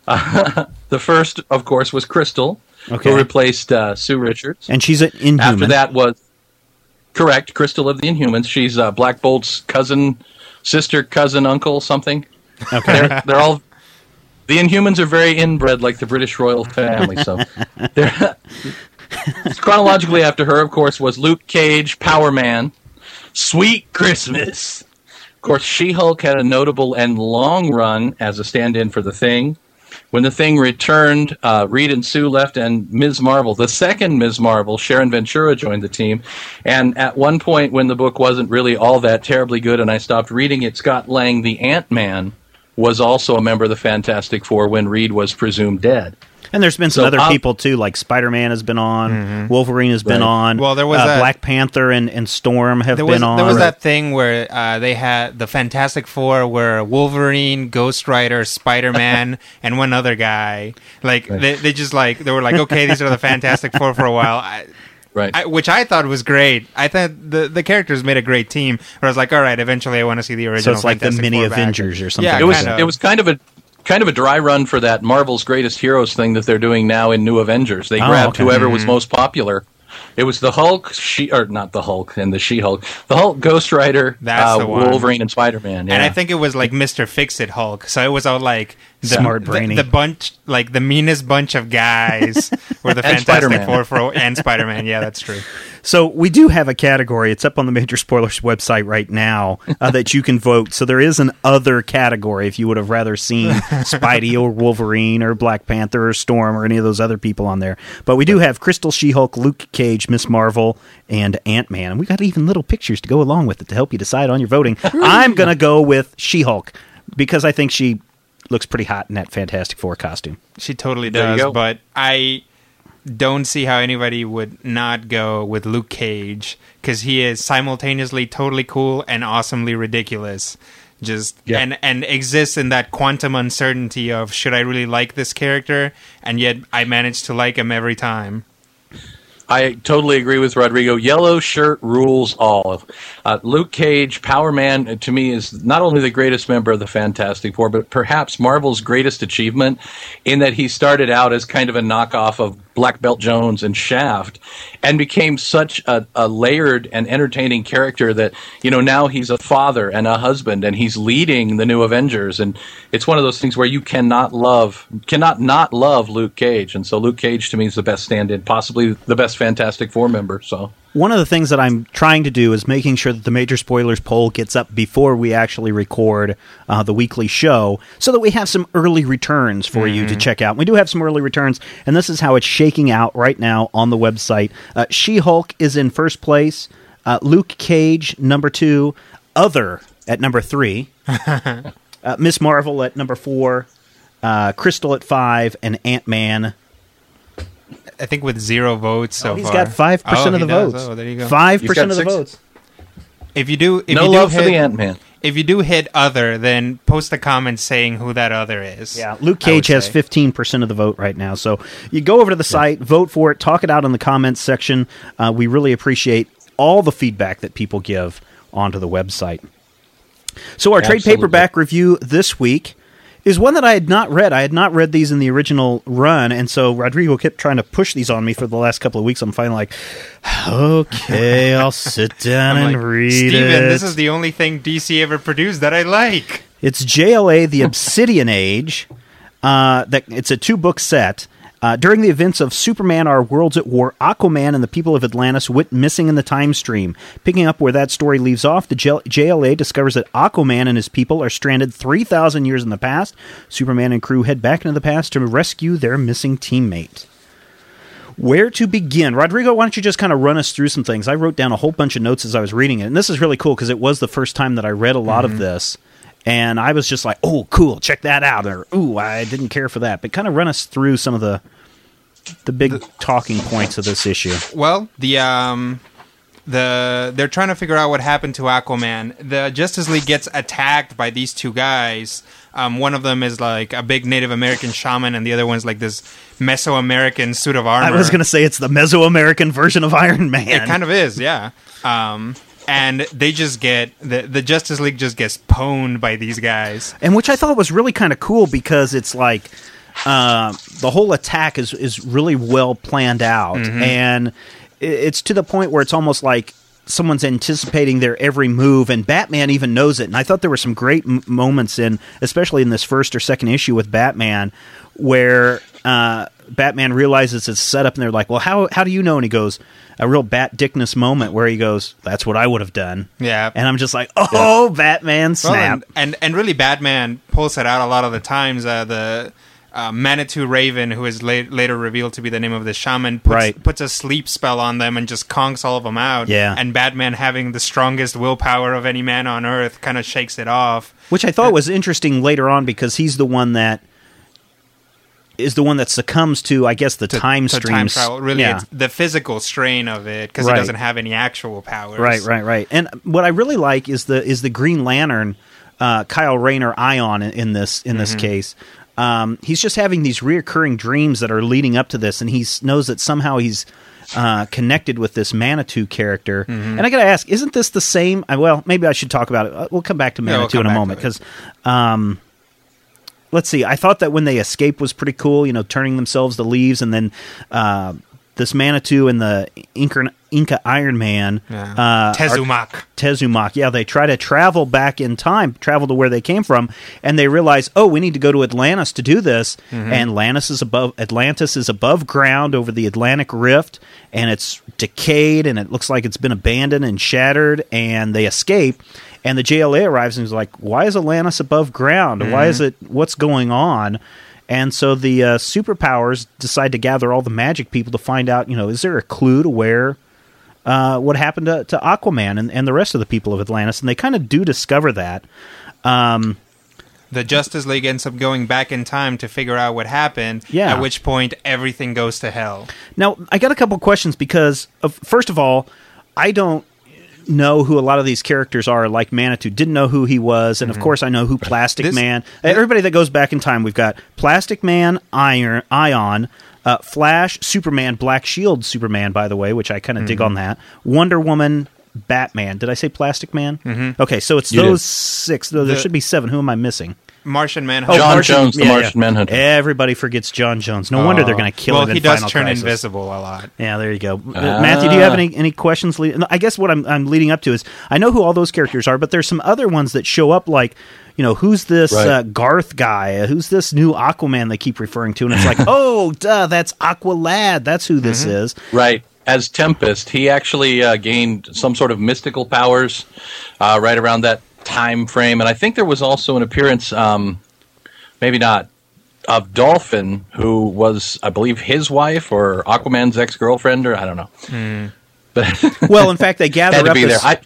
Uh, the first, of course, was Crystal, Okay. who replaced uh, Sue Richards. And she's an inhuman. After that was correct Crystal of the Inhumans. She's uh, Black Bolt's cousin, sister, cousin, uncle, something. Okay. They're, they're all the Inhumans are very inbred, like the British royal family. So, chronologically after her, of course, was Luke Cage, Power Man, Sweet Christmas. Of course, She Hulk had a notable and long run as a stand-in for the Thing. When the Thing returned, uh, Reed and Sue left, and Ms. Marvel, the second Ms. Marvel, Sharon Ventura, joined the team. And at one point, when the book wasn't really all that terribly good, and I stopped reading it, Scott Lang, the Ant Man, was also a member of the Fantastic Four when Reed was presumed dead. And there's been some So, other I'll- people too, like Spider Man has been on, Wolverine has been Right. on. Mm-hmm. Well, there was uh, that- Black Panther and, and Storm have there been was on. there was that thing where uh, they had the Fantastic Four, where Wolverine, Ghost Rider, Spider Man, and one other guy. Like they, they just like they were like, okay, these are the Fantastic Four for a while. I, Right. I, which I thought was great. I thought the the characters made a great team. Where I was like, all right, eventually I want to see the original. so it's like the mini Four back. Avengers or something. Yeah, it was kinda. it was kind of a kind of a dry run for that Marvel's Greatest Heroes thing that they're doing now in New Avengers. They Oh, grabbed okay. whoever was most popular. It was the Hulk, she or not the Hulk and the She Hulk, the Hulk, Ghost Rider, That's uh, the. Wolverine, and Spider Man. Yeah. And I think it was like Mister Fix It Hulk. So it was all like the, Smart brainy. the, bunch, like the meanest bunch of guys were the Fantastic Spider-Man. Four for and Spider Man. Yeah, that's true. So we do have a category. It's up on the Major Spoilers website right now uh, that you can vote. So there is an other category if you would have rather seen Spidey or Wolverine or Black Panther or Storm or any of those other people on there. But we do have Crystal She-Hulk, Luke Cage, Miss Marvel, and Ant Man. And we got even little pictures to go along with it to help you decide on your voting. I'm going to go with She-Hulk because I think she looks pretty hot in that Fantastic Four costume. She totally does, but I don't see how anybody would not go with Luke Cage because he is simultaneously totally cool and awesomely ridiculous. Just Yeah. and and exists in that quantum uncertainty of should I really like this character, and yet I manage to like him every time. I totally agree with Rodrigo. Yellow shirt rules all. Uh, Luke Cage, Power Man, uh, to me is not only the greatest member of the Fantastic Four, but perhaps Marvel's greatest achievement in that he started out as kind of a knockoff of Black Belt Jones and Shaft and became such a, a layered and entertaining character that, you know, now he's a father and a husband and he's leading the new Avengers. And it's one of those things where you cannot love, cannot not love Luke Cage. And so Luke Cage to me is the best stand in, possibly the best Fantastic Four member. So. One of the things that I'm trying to do is making sure that the major spoilers poll gets up before we actually record uh, the weekly show so that we have some early returns for you to check out. We do have some early returns, and this is how it's shaking out right now on the website. Uh, she Hulk is in first place, uh, Luke Cage, number two, Other at number three, uh, Miss Marvel at number four, uh, Crystal at five, and Ant Man I think with zero votes so Oh, he's far. got five percent Oh, of the does. votes. Oh, there you go. Five percent of the six- votes. If you do, if no you do love hit, for the Ant Man. If you do hit other, then post a comment saying who that other is. Yeah, Luke I Cage has fifteen percent of the vote right now. So you go over to the site, vote for it, talk it out in the comments section. Uh, we really appreciate all the feedback that people give onto the website. So our trade paperback review this week is one that I had not read. I had not read these in the original run, and so Rodrigo kept trying to push these on me for the last couple of weeks. I'm finally like, okay, I'll sit down and like, read Steven, it. this is the only thing DC ever produced that I like. It's JLA: The Obsidian Age. Uh, that it's a two book set. Uh, during the events of Superman, Our Worlds at War, Aquaman and the people of Atlantis went missing in the time stream. Picking up where that story leaves off, the JLA discovers that Aquaman and his people are stranded 3,000 years in the past. Superman and crew head back into the past to rescue their missing teammate. Where to begin? Rodrigo, why don't you just kind of run us through some things? I wrote down a whole bunch of notes as I was reading it, and this is really cool because it was the first time that I read a lot of this. And I was just like, oh, cool, check that out. Or, ooh, I didn't care for that. But kind of run us through some of the the big talking points of this issue. Well, the um, the they're trying to figure out what happened to Aquaman. The Justice League gets attacked by these two guys. Um, one of them is like a big Native American shaman, and the other one's like this Mesoamerican suit of armor. I was going to say it's the Mesoamerican version of Iron Man. It kind of is, yeah. Um, and they just get the the Justice League just gets pwned by these guys. and which I thought was really kind of cool because it's like uh, the whole attack is is really well planned out, and it's to the point where it's almost like someone's anticipating their every move, and Batman even knows it. And I thought there were some great m- moments in, especially in this first or second issue with Batman, where uh, Batman realizes it's set up, and they're like, "Well, how how do you know?" And he goes. A real Bat Dickness moment where he goes, "That's what I would have done." Yeah. and I'm just like, "Oh, Batman Well, snap!" and, and and really, Batman pulls it out a lot of the times. Uh, the uh, Manitou Raven, who is la- later revealed to be the name of the shaman, puts, Right. puts a sleep spell on them and just conks all of them out. Yeah. And Batman, having the strongest willpower of any man on Earth, kind of shakes it off. Which I thought was interesting later on because he's the one that is the one that succumbs to, I guess, the to- time to streams. travel. Really, yeah. it's the physical strain of it because Right. he doesn't have any actual powers. Right, right, right. And what I really like is the is the Green Lantern, uh, Kyle Rayner Ion in, in this in Mm-hmm. this case. Um, he's just having these reoccurring dreams that are leading up to this, and he knows that somehow he's uh, connected with this Manitou character. Mm-hmm. And I got to ask, isn't this the same? uh, Well, maybe I should talk about it. Uh, We'll come back to Yeah, we'll Manitou in a moment because. Um, let's see. I thought that when they escape was pretty cool. You know, turning themselves to leaves, and then uh, this Manitou and the Inca, Inca Iron Man, Yeah. uh, are- Tezumak. Tezumak. Yeah, they try to travel back in time, travel to where they came from, and they realize, oh, we need to go to Atlantis to do this. Mm-hmm. And Atlantis is above Atlantis is above ground over the Atlantic Rift, and it's decayed, and it looks like it's been abandoned and shattered. And they escape, and the JLA arrives and is like, why is Atlantis above ground? Why Mm-hmm. is it? What's going on? And so the uh, superpowers decide to gather all the magic people to find out, you know, is there a clue to where uh, what happened to, to Aquaman and, and the rest of the people of Atlantis? And they kind of do discover that. Um, The Justice League ends up going back in time to figure out what happened. Yeah. At which point, everything goes to hell. now, I got a couple questions because, of, first of all, I don't know who a lot of these characters are. Like Manitou, didn't know who he was, and of course, I know who Plastic This- Man. Everybody that goes back in time, we've got Plastic Man, Iron, Ion. Uh, Flash, Superman, Black Shield, Superman, by the way, which I kind of dig on that. Wonder Woman, Batman. Did I say Plastic Man? Mm-hmm. Okay, so it's You those did. six. Though there The- should be seven. Who am I missing? Martian Manhunter. John Jones, the Martian Manhunter. Everybody forgets John Jones. No wonder they're going to kill well, him. in he does Final turn Crisis. invisible a lot. Yeah, there you go. Uh, Matthew, do you have any any questions? Le- I guess what I'm I'm leading up to is I know who all those characters are, but there's some other ones that show up like. You know who's this Right. uh, Garth guy? Who's this new Aquaman they keep referring to? And it's like, oh, duh, that's Aqualad. That's who this is. Right. As Tempest, he actually uh, gained some sort of mystical powers uh, right around that time frame, and I think there was also an appearance, um, maybe not, of Dolphin, who was, I believe, his wife or Aquaman's ex girlfriend, or I don't know. But Well, in fact, they gather up there. this- I,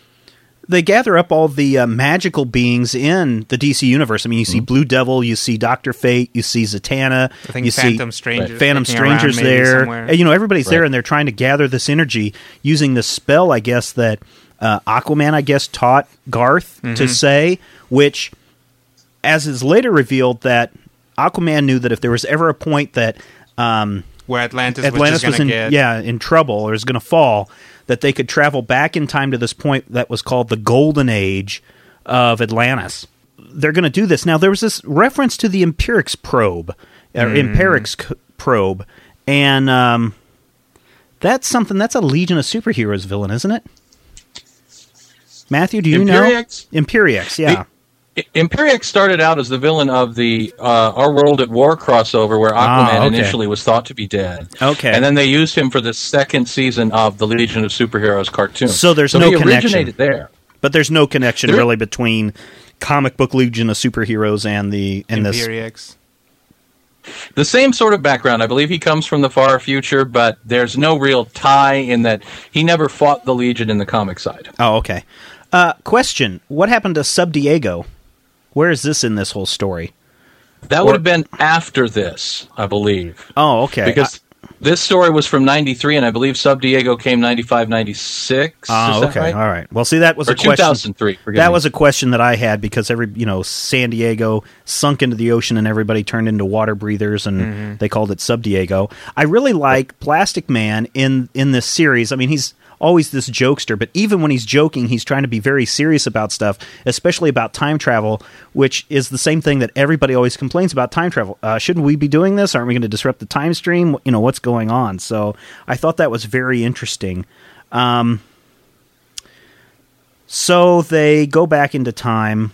they gather up all the uh, magical beings in the DC universe. I mean, you see Blue Devil, you see Doctor Fate, you see Zatanna, I think you Phantom see Strangers Phantom Strangers there. And, you know, everybody's there, and they're trying to gather this energy using this spell. I guess that uh, Aquaman, I guess, taught Garth Mm-hmm. to say, which, as is later revealed, that Aquaman knew that if there was ever a point that um, Where Atlantis, Atlantis was, was in get. yeah in trouble or is going to fall, that they could travel back in time to this point that was called the Golden Age of Atlantis. They're going to do this now. There was this reference to the Imperiex probe or Hmm. Imperiex c- probe, and um, that's something that's a Legion of Superheroes villain, isn't it? Matthew, do you Imperiex? know Imperiex? Yeah. Imperiex started out as the villain of the uh, Our World at War crossover, where Aquaman Ah, okay. initially was thought to be dead. Okay. and then they used him for the second season of the Legion of Superheroes cartoon. So there's no he connection. originated there. But there's no connection There- really between comic book Legion of Superheroes and the and this Imperiex. The same sort of background. I believe he comes from the far future, but there's no real tie in that he never fought the Legion in the comic side. Oh, okay. Uh, question: What happened to Sub Diego? Where is this in this whole story? That would have been after this, I believe. Oh, okay. Because this story was from 93, and I believe Sub Diego came 95, 96. oh, okay. right? All right. Well, see, that was Or a question. 2003. forgive That me. was a question that I had because every you know San Diego sunk into the ocean and everybody turned into water breathers and Mm-hmm. they called it Sub Diego. I really like Plastic Man in in this series. I mean, he's always this jokester, but even when he's joking, he's trying to be very serious about stuff, especially about time travel, which is the same thing that everybody always complains about time travel. Uh, shouldn't we be doing this? Aren't we going to disrupt the time stream? You know what's going on? So I thought that was very interesting. Um, so they go back into time,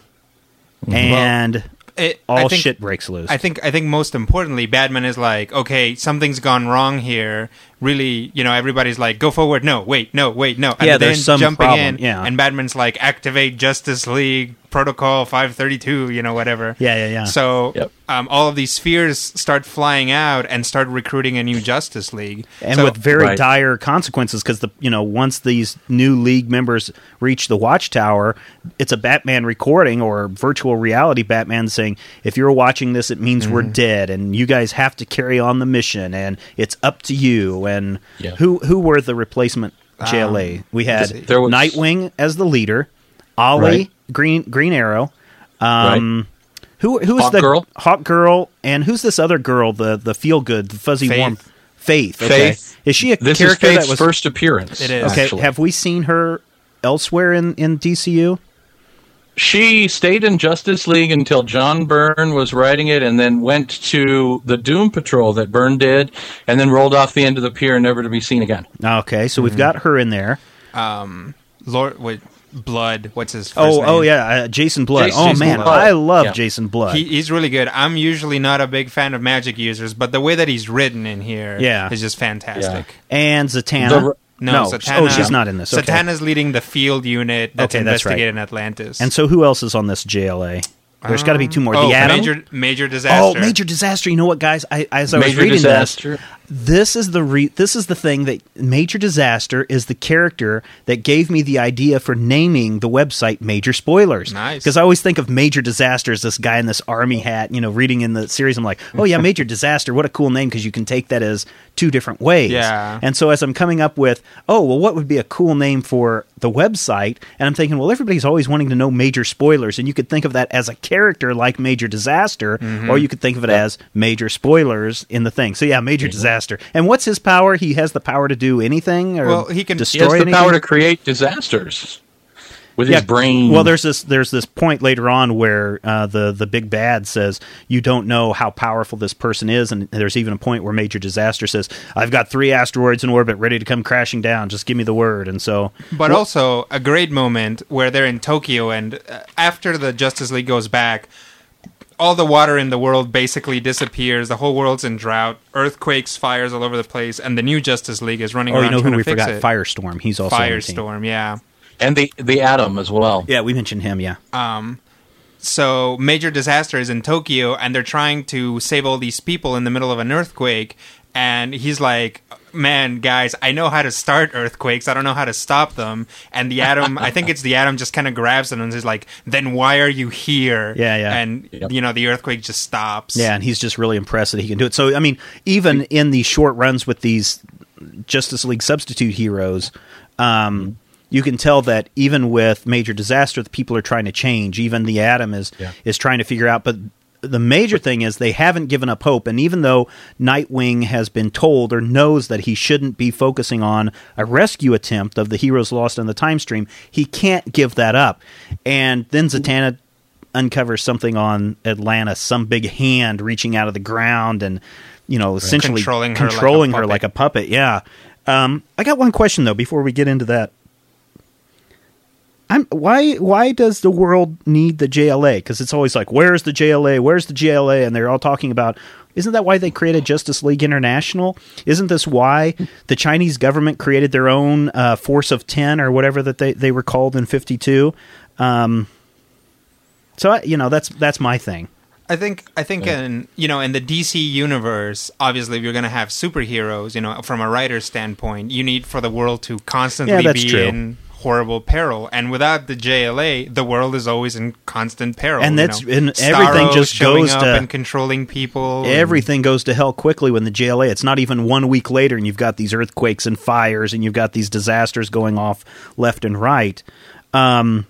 and It, all think- shit breaks loose. I think I think most importantly, Batman is like, okay, something's gone wrong here. Really, you know, everybody's like, "Go forward!" No, wait, no, wait, no. And Yeah, then there's some jumping problem, in, yeah. and Batman's like, "Activate Justice League Protocol 532," you know, whatever. Yeah, yeah, yeah. So Yep. um, all of these spheres start flying out and start recruiting a new Justice League, and So- with very Right. dire consequences because the you know once these new league members reach the watchtower it's a batman recording or virtual reality batman saying if you're watching this it means we're dead and you guys have to carry on the mission and it's up to you and Yeah. who who were the replacement jla we had There was- nightwing as the leader ollie Right. green green arrow um who who's Hawk the Girl? hawk girl and who's this other girl the the feel good the fuzzy Faith. warm faith okay Faith. is she a This is character Faith's that was first appearance. It is. okay actually. have we seen her elsewhere in in dcu She stayed in Justice League until John Byrne was writing it, and then went to the Doom Patrol that Byrne did, and then rolled off the end of the pier, never to be seen again. okay so Mm-hmm. we've got her in there um, Lord with Blood. What's his? First oh name? oh yeah uh, jason blood Jason- oh Jason man Blood. i love Yeah. jason blood He, he's really good. I'm usually not a big fan of magic users, but the way that he's written in here Yeah. is just fantastic. and zatanna The- No, oh she's not in this okay. Zatanna's leading the field unit that's Okay, that's right. investigating Atlantis. and so who else is on this jla there's got to be two more oh, the Atom? major major oh, disaster. Oh, major disaster! You know what, guys? I as I was Major reading disaster. this, this is the re- this is the thing that major disaster is the character that gave me the idea for naming the website Major Spoilers. Nice. because I always think of Major Disaster as this guy in this army hat. You know, reading in the series, I'm like, oh yeah, Major Disaster. What a cool name because you can take that as two different ways. Yeah. And so as I'm coming up with, oh well, what would be a cool name for the website? And I'm thinking, well, everybody's always wanting to know Major Spoilers, and you could think of that as a character like Major Disaster, Mm-hmm. or you could think of it as Major Spoilers in the thing. So yeah, Major Disaster. And what's his power? He has the power to do anything, or Well, he can- destroy. He destroy has the anything. power to create disasters with his brain. Well, there's this there's this point later on where uh, the the big bad says you don't know how powerful this person is, and there's even a point where Major Disaster says, "I've got three asteroids in orbit ready to come crashing down. Just give me the word." And so, But also a great moment where they're in Tokyo, and uh, after the Justice League goes back, all the water in the world basically disappears. The whole world's in drought. Earthquakes, fires all over the place, and the new Justice League is running oh, around you know who we forgot? it. Firestorm. He's also team. Firestorm, yeah. and the the Atom as well. Yeah, we mentioned him. Yeah. Um. So major disaster is in Tokyo, and they're trying to save all these people in the middle of an earthquake. And he's like, "Man, guys, I know how to start earthquakes. I don't know how to stop them." And the atom, I think it's the atom, just kind of grabs him and is like, "Then why are you here?" Yeah, yeah. And Yep. you know, the earthquake just stops. Yeah, and he's just really impressed that he can do it. So, I mean, even in the short runs with these Justice League substitute heroes, um, you can tell that even with major disaster, the people are trying to change. Even the Atom is Yeah. is trying to figure out. But the major thing is they haven't given up hope. And even though Nightwing has been told or knows that he shouldn't be focusing on a rescue attempt of the heroes lost in the time stream, he can't give that up. And then Zatanna uncovers something on Atlanta, some big hand reaching out of the ground and you know essentially Controlling her like a her puppet. like a puppet. Yeah. Um, I got one question though before we get into that. I'm why why does the world need the JLA? Because it's always like, where's the JLA? Where's the JLA? And they're all talking about. Isn't that why they created Justice League International? Isn't this why the Chinese government created their own uh, Force of Ten or whatever that they, they were called in Fifty Two? Um, so I, you know that's that's my thing. I think I think in you know in the DC universe, obviously if you're going to have superheroes, you know, from a writer's standpoint, you need for the world to constantly Yeah, that's be true. in horrible peril, and without the JLA, the world is always in constant peril. And you that's- know. and everything Starro just goes up to- and controlling people. and- Everything goes to hell quickly when the JLA. It's not even one week later, and you've got these earthquakes and fires, and you've got these disasters going off left and right. Um,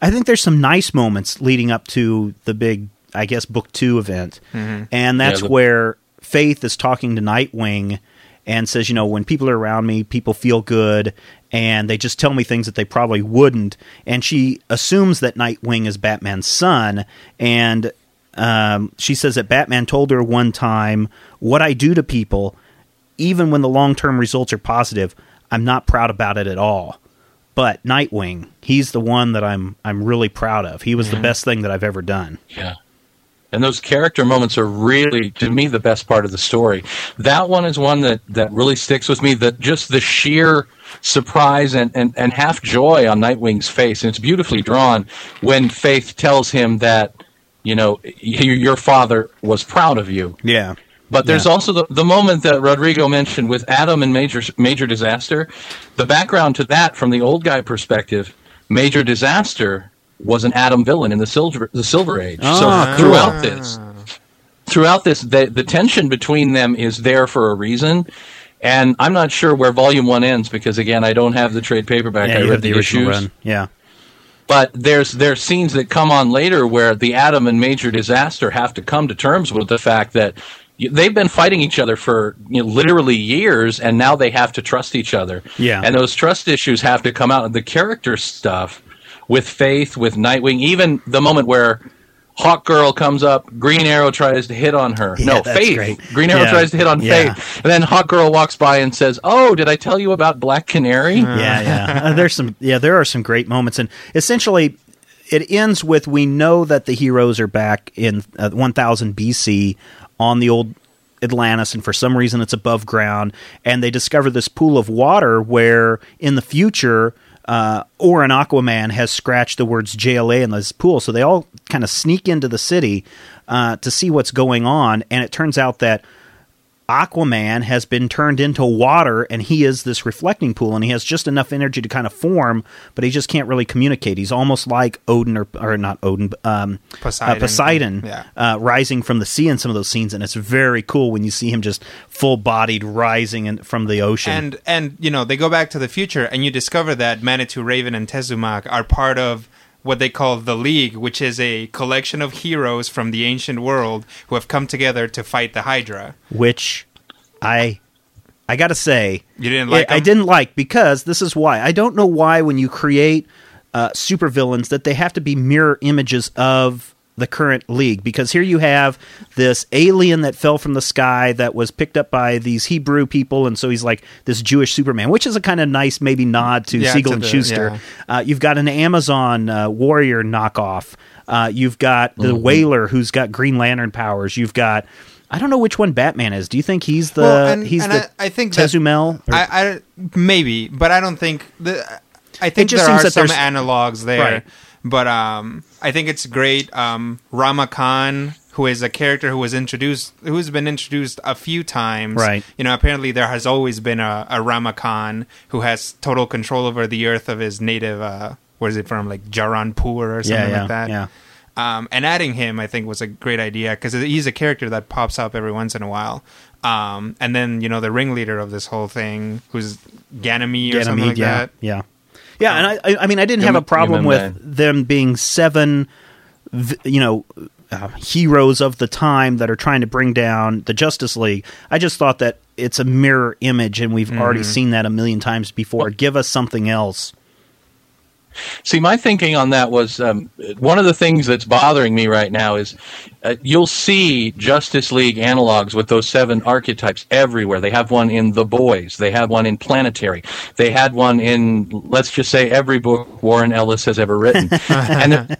I think there's some nice moments leading up to the big, I guess, book two event, and that's Yeah, the- where Faith is talking to Nightwing and says, you know, when people are around me, people feel good, and they just tell me things that they probably wouldn't. And she assumes that Nightwing is Batman's son, and um, she says that Batman told her one time, "What I do to people, even when the long term results are positive, I'm not proud about it at all." But Nightwing, he's the one that I'm I'm really proud of. He was the best thing that I've ever done. Yeah. And those character moments are really, to me, the best part of the story. That one is one that, that really sticks with me. That just the sheer surprise and, and, and half joy on Nightwing's face, and it's beautifully drawn when Faith tells him that, you know, your father was proud of you. Yeah. But there's Yeah. also the, the moment that Rodrigo mentioned with Atom and Major Major Disaster. The background to that, from the old guy perspective, Major Disaster was an Atom villain in the Silver the Silver Age. Ah, so cool. throughout this, throughout this, the, the tension between them is there for a reason. And I'm not sure where Volume One ends because again, I don't have the trade paperback. Yeah, I you read have the original issues run. Yeah. but there's there's scenes that come on later where the Atom and Major Disaster have to come to terms with the fact that they've been fighting each other for you know, literally years, and now they have to trust each other. Yeah. and those trust issues have to come out. The character stuff with Faith, with Nightwing, even the moment where. Hawk Girl comes up. Green Arrow tries to hit on her. Yeah, no, Faith. great. Green Arrow Yeah. tries to hit on Yeah. Faith, and then Hawk Girl walks by and says, "Oh, did I tell you about Black Canary?" yeah, yeah. Uh, there's some. Yeah, there are some great moments, and essentially, it ends with we know that the heroes are back in uh, 1000 BC on the old Atlantis, and for some reason it's above ground, and they discover this pool of water where in the future. Uh, or an Aquaman has scratched the words JLA in this pool, so they all kind of sneak into the city uh, to see what's going on, and it turns out that Aquaman has been turned into water and he is this reflecting pool and he has just enough energy to kind of form, but he just can't really communicate. He's almost like Odin or, or not Odin, um, Poseidon. uh, Poseidon Yeah. uh, rising from the sea in some of those scenes. And it's very cool when you see him just full bodied rising in, from the ocean. And and you know they go back to the future, and you discover that Manitou Raven and Tezumak are part of what they call the League, which is a collection of heroes from the ancient world who have come together to fight the Hydra. which I I gotta say You didn't like I, I didn't like because this is why I don't know why when you create uh, supervillains that they have to be mirror images of the current league because here you have this alien that fell from the sky that was picked up by these Hebrew people and so he's like this Jewish Superman which is a kind of nice maybe nod to Yeah, Siegel to and the- Shuster yeah. uh, you've got an Amazon uh, warrior knockoff. Uh, you've got the Whaler who's got Green Lantern powers. You've got I don't know which one Batman is. Do you think he's the Well, and- he's and the I- I think that- Tezumel? Or- I, I maybe, but I don't think the. I think just there seems are that some analogs there, Right. But um, I think it's great. Um, Rama Khan, who is a character who was introduced, who's been introduced a few times, Right. You know, apparently there has always been a, a Rama Khan who has total control over the earth of his native. Uh, where is it from? Like Jarhanpur or something yeah, yeah, like that. yeah. Um, and adding him, I think, was a great idea because he's a character that pops up every once in a while. Um, and then you know the ringleader of this whole thing, who's Ganymede or something like yeah, that. yeah, yeah. And I, I, mean, I didn't have a problem with them being seven, you know, uh, heroes of the time that are trying to bring down the Justice League. I just thought that it's a mirror image, and we've already seen that a million times before. Give us something else. See, my thinking on that was um, one of the things that's bothering me right now is uh, you'll see Justice League analogs with those seven archetypes everywhere. They have one in The Boys, they have one in Planetary, they had one in, let's just say, every book Warren Ellis has ever written. and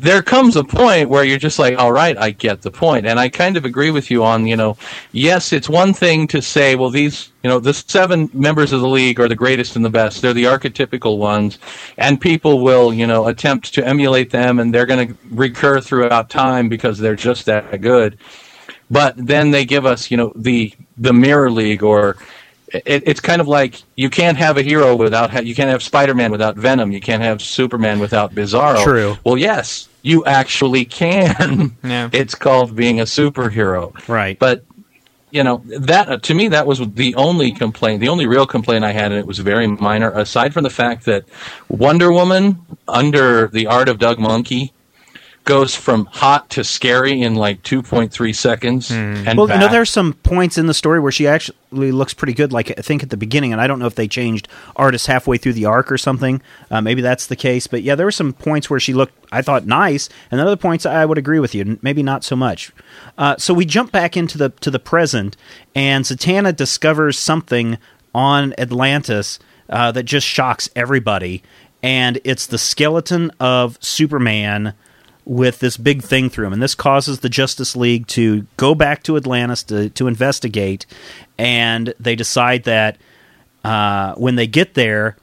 there- comes a point where you're just like, all right, I get the point. And I kind of agree with you on, you know, yes, it's one thing to say, well, these, you know, the seven members of the league are the greatest and the best. They're the archetypical ones. And people will, you know, attempt to emulate them and they're going to recur throughout time because they're just that good. But then they give us, you know, the, the mirror league or, it, it's kind of like you can't have a hero without ha- you can't have Spider-Man without Venom. You can't have Superman without Bizarro. True. Well, yes, you actually can. Yeah. It's called being a superhero. Right. But you know that uh, to me that was the only complaint, the only real complaint I had, and it was very minor. Aside from the fact that Wonder Woman, under the art of Doug Mahnke, goes from hot to scary in like 2.3 seconds. And Well, you know, back. there's some points in the story where she actually looks pretty good. Like I think at the beginning, and I don't know if they changed artists halfway through the arc or something. Uh, maybe that's the case. But yeah, there were some points where she looked, I thought, nice, and then other points I would agree with you, n- maybe not so much. Uh, so we jump back into the to the present, and Zatanna discovers something on Atlantis uh, that just shocks everybody, and it's the skeleton of Superman with this big thing through him, and this causes the Justice League to go back to Atlantis to to investigate, and they decide that uh, when they get there,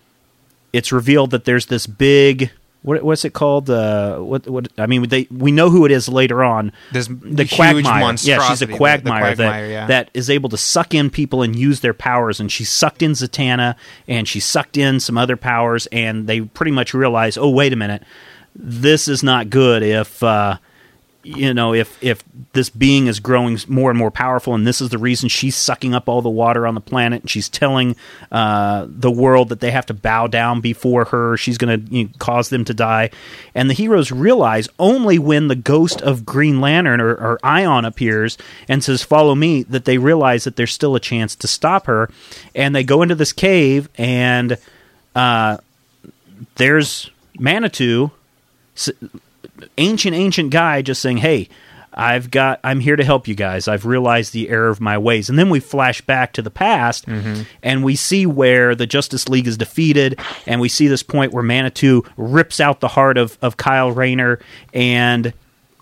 it's revealed that there's this big what, what's it called? Uh, what what I mean, they we know who it is later on. This the quagmire. Yeah, she's a quagmire, quagmire, that yeah. that is able to suck in people and use their powers. And she sucked in Zatanna, and she sucked in some other powers, and they pretty much realize, oh wait a minute, this is not good. If uh, you know, if if this being is growing more and more powerful, and this is the reason she's sucking up all the water on the planet, and she's telling uh, the world that they have to bow down before her, she's going to you know, cause them to die. And the heroes realize only when the ghost of Green Lantern or, or Ion appears and says, "Follow me," that they realize that there's still a chance to stop her, and they go into this cave, and uh, there's Manitou ancient ancient guy just saying hey i've got i'm here to help you guys. I've realized the error of my ways. And then we flash back to the past mm-hmm. and we see where the justice league is defeated and we see this point where manitou rips out the heart of, of kyle rayner and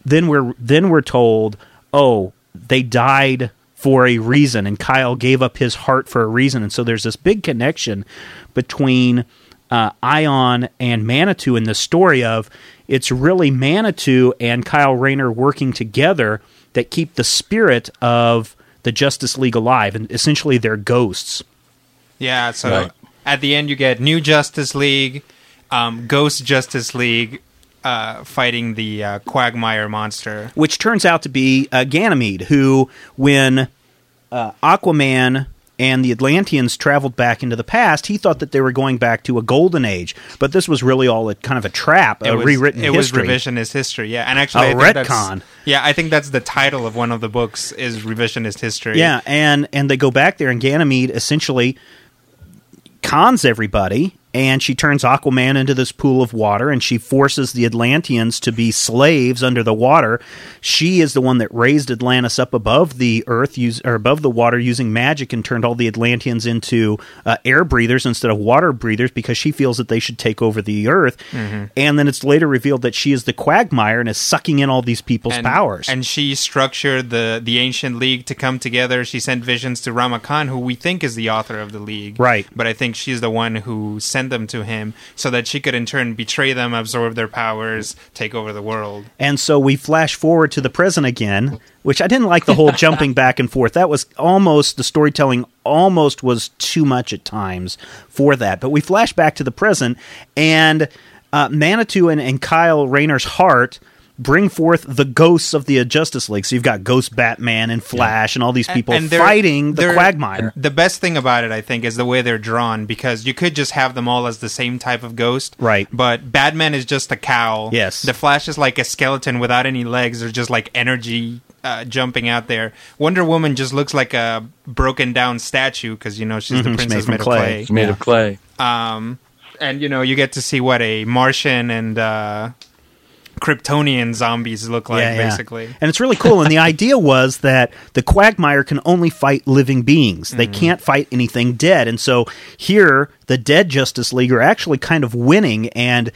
then we're then we're told oh they died for a reason and kyle gave up his heart for a reason. And so there's this big connection between uh, Ion and Manitou in the story of it's really Manitou and Kyle Rayner working together that keep the spirit of the Justice League alive, and essentially they're ghosts. Yeah, so Right. at the end you get New Justice League, um, Ghost Justice League uh, fighting the uh, Quagmire monster. which turns out to be uh, Ganymede, who, when uh, Aquaman and the Atlanteans traveled back into the past, he thought that they were going back to a golden age, but this was really all a kind of a trap, a It was, rewritten it history. was revisionist history. Yeah, and actually, A I think that's- retcon. Yeah, I think that's the title of one of the books is revisionist history. Yeah, and and they go back there, and Ganymede essentially cons everybody, and she turns Aquaman into this pool of water, and she forces the Atlanteans to be slaves under the water. She is the one that raised Atlantis up above the earth, use, or above the water, using magic, and turned all the Atlanteans into uh, air breathers instead of water breathers because she feels that they should take over the earth. And then it's later revealed that she is the Quagmire and is sucking in all these people's and, powers. And she structured the the ancient league to come together. She sent visions to Rama Khan, who we think is the author of the league. Right. But I think she's the one who sent them to him so that she could in turn betray them, absorb their powers, take over the world. And so we flash forward to the present again, which I didn't like the whole jumping back and forth. That was almost the storytelling almost was too much at times for that. But we flash back to the present, and uh, Manitou and, and Kyle Rayner's heart bring forth the ghosts of the Justice League. So you've got Ghost Batman and Flash and all these people they're- fighting the they're- Quagmire. The best thing about it, I think, is the way they're drawn because you could just have them all as the same type of ghost. Right. But Batman is just a cowl. Yes. The Flash is like a skeleton without any legs or just like energy uh, jumping out there. Wonder Woman just looks like a broken down statue because, you know, she's Mhm, the she's princess made from made of clay. clay. It's made of clay. Um, and, you know, you get to see what a Martian and uh, Kryptonian zombies look like, Yeah, yeah. basically. And it's really cool. And the idea was that the Quagmire can only fight living beings. They can't fight anything dead. And so here, the dead Justice League are actually kind of winning and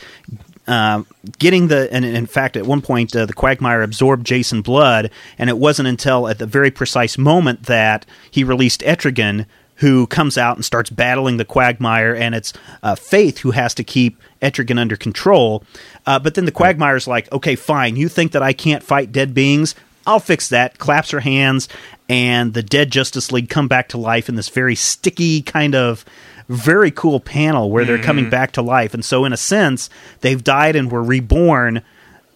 uh, getting the. And in fact, at one point, uh, the Quagmire absorbed Jason Blood. And it wasn't until at the very precise moment that he released Etrigan. Who comes out and starts battling the Quagmire, and it's uh, Faith who has to keep Etrigan under control. Uh, but then the Quagmire's like, okay, fine, you think that I can't fight dead beings? I'll fix that. Claps her hands, and the dead Justice League come back to life in this very sticky kind of very cool panel where they're coming back to life. And so, in a sense, they've died and were reborn.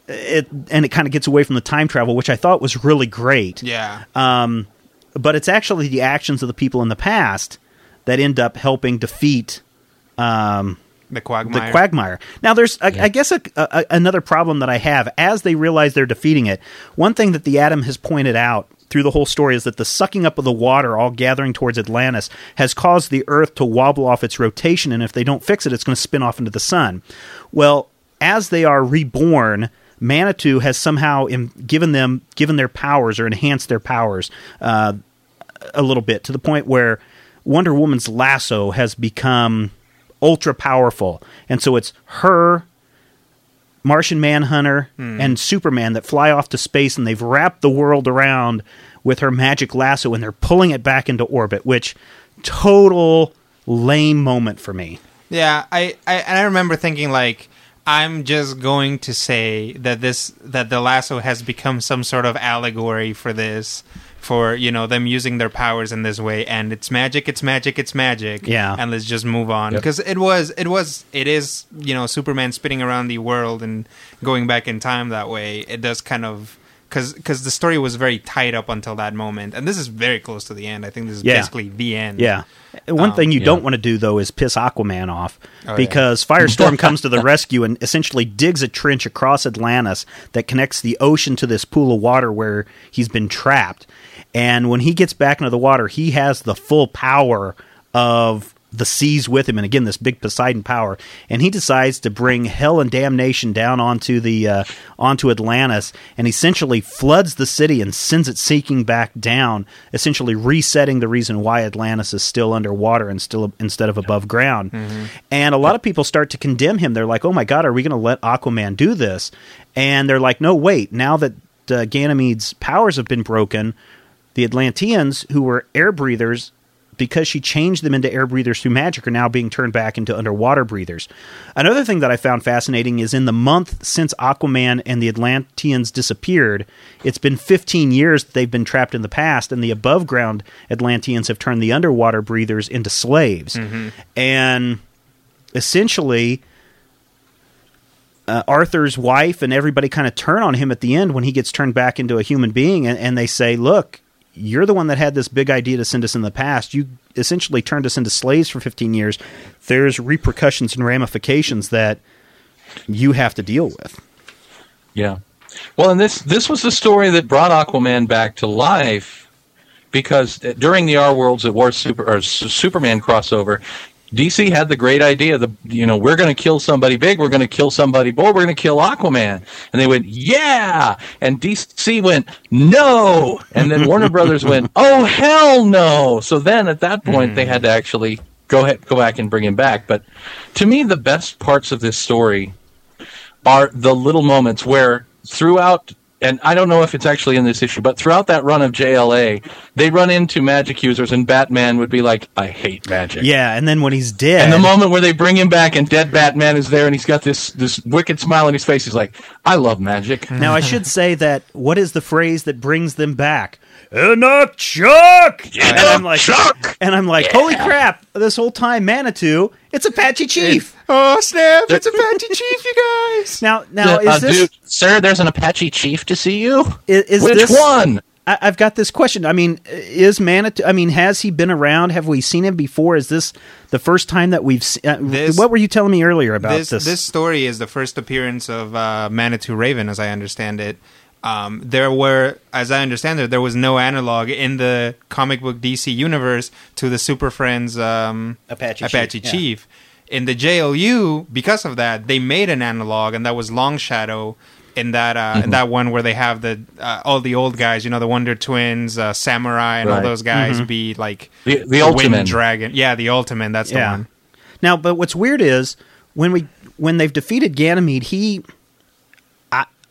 It and it kind of gets away from the time travel, which I thought was really great. Yeah. Um, but it's actually the actions of the people in the past that end up helping defeat um, the Quagmire. the Quagmire. Now, there's, I, I guess, a, a, another problem that I have as they realize they're defeating it. One thing that the Atom has pointed out through the whole story is that the sucking up of the water, all gathering towards Atlantis, has caused the Earth to wobble off its rotation, and if they don't fix it, it's going to spin off into the sun. Well, as they are reborn. Manitou has somehow im- given them given their powers or enhanced their powers uh, a little bit to the point where Wonder Woman's lasso has become ultra powerful, and so it's her Martian Manhunter and Superman that fly off to space, and they've wrapped the world around with her magic lasso, and they're pulling it back into orbit. Which total lame moment for me. Yeah, I, I and I remember thinking like I'm just going to say that this that the lasso has become some sort of allegory for this for you know them using their powers in this way and it's magic it's magic it's magic Yeah. and let's just move on Yep. because it was it was it is you know superman spinning around the world and going back in time that way it does kind of because the story was very tight up until that moment and this is very close to the end i think this is Yeah. basically the end Yeah. One Um, thing you yeah. don't want to do though is piss Aquaman off Oh, yeah. because Firestorm comes to the rescue and essentially digs a trench across Atlantis that connects the ocean to this pool of water where he's been trapped. And when he gets back into the water, he has the full power of the seas with him and again this big Poseidon power. And he decides to bring hell and damnation down onto the uh, onto Atlantis and essentially floods the city and sends it seeking back down essentially resetting the reason why Atlantis is still underwater and still instead of above ground. And a lot of people start to condemn him. They're like oh my god are we going to let Aquaman do this? And they're like no wait. Now that uh, Ganymede's powers have been broken the Atlanteans who were air breathers because she changed them into air breathers through magic are now being turned back into underwater breathers. Another thing that I found fascinating is in the month since Aquaman and the Atlanteans disappeared, it's been 15 years that they've been trapped in the past, and the above ground Atlanteans have turned the underwater breathers into slaves. And essentially, uh, Arthur's wife and everybody kind of turn on him at the end when he gets turned back into a human being, and, and they say, "Look, you're the one that had this big idea to send us in the past. You essentially turned us into slaves for 15 years. There's repercussions and ramifications that you have to deal with." Yeah. Well, and this this was the story that brought Aquaman back to life because during the Our Worlds at War Super or Superman crossover, DC had the great idea the you know we're going to kill somebody big, we're going to kill somebody bold, we're going to kill Aquaman, and they went yeah, and DC went no, and then Warner Brothers went oh hell no. So then at that point they had to mm-hmm. actually go ahead go back and bring him back. But to me, the best parts of this story are the little moments where throughout and I don't know if it's actually in this issue, but throughout that run of JLA, they run into magic users, and Batman would be like, "I hate magic." Yeah, and then when he's dead, And the moment where they bring him back, and dead Batman is there, and he's got this this wicked smile on his face, he's like, "I love magic." now I should say that what is the phrase that brings them back? Inukchuk, and I'm like, Chuck! and I'm like, holy crap! This whole time, Manitou, it's Apache Chief. oh snap it's apache chief you guys Now, now Uh, is this dude, sir, there's an Apache chief to see you. is, is Which this one? I, I've got this question. I mean, is Manitou? I mean, has he been around? Have we seen him before? Is this the first time that we've seen? Uh, This- what were you telling me earlier about this, this? this story is the first appearance of uh, Manitou Raven, as I understand it. Um, there were, as I understand it, there was no analog in the comic book DC universe to the Super Friends um, Apache Apache Chief, yeah. In the JLU, because of that, they made an analog, and that was Long Shadow. In that uh, Mm-hmm. in that one where they have the uh, all the old guys, you know, the Wonder Twins, uh, Samurai, and all those guys Mm-hmm. be like The, the Wind Ultimate. Dragon. Yeah, the Ultimate. That's the yeah. one. Now, but what's weird is when we when they've defeated Ganymede, he.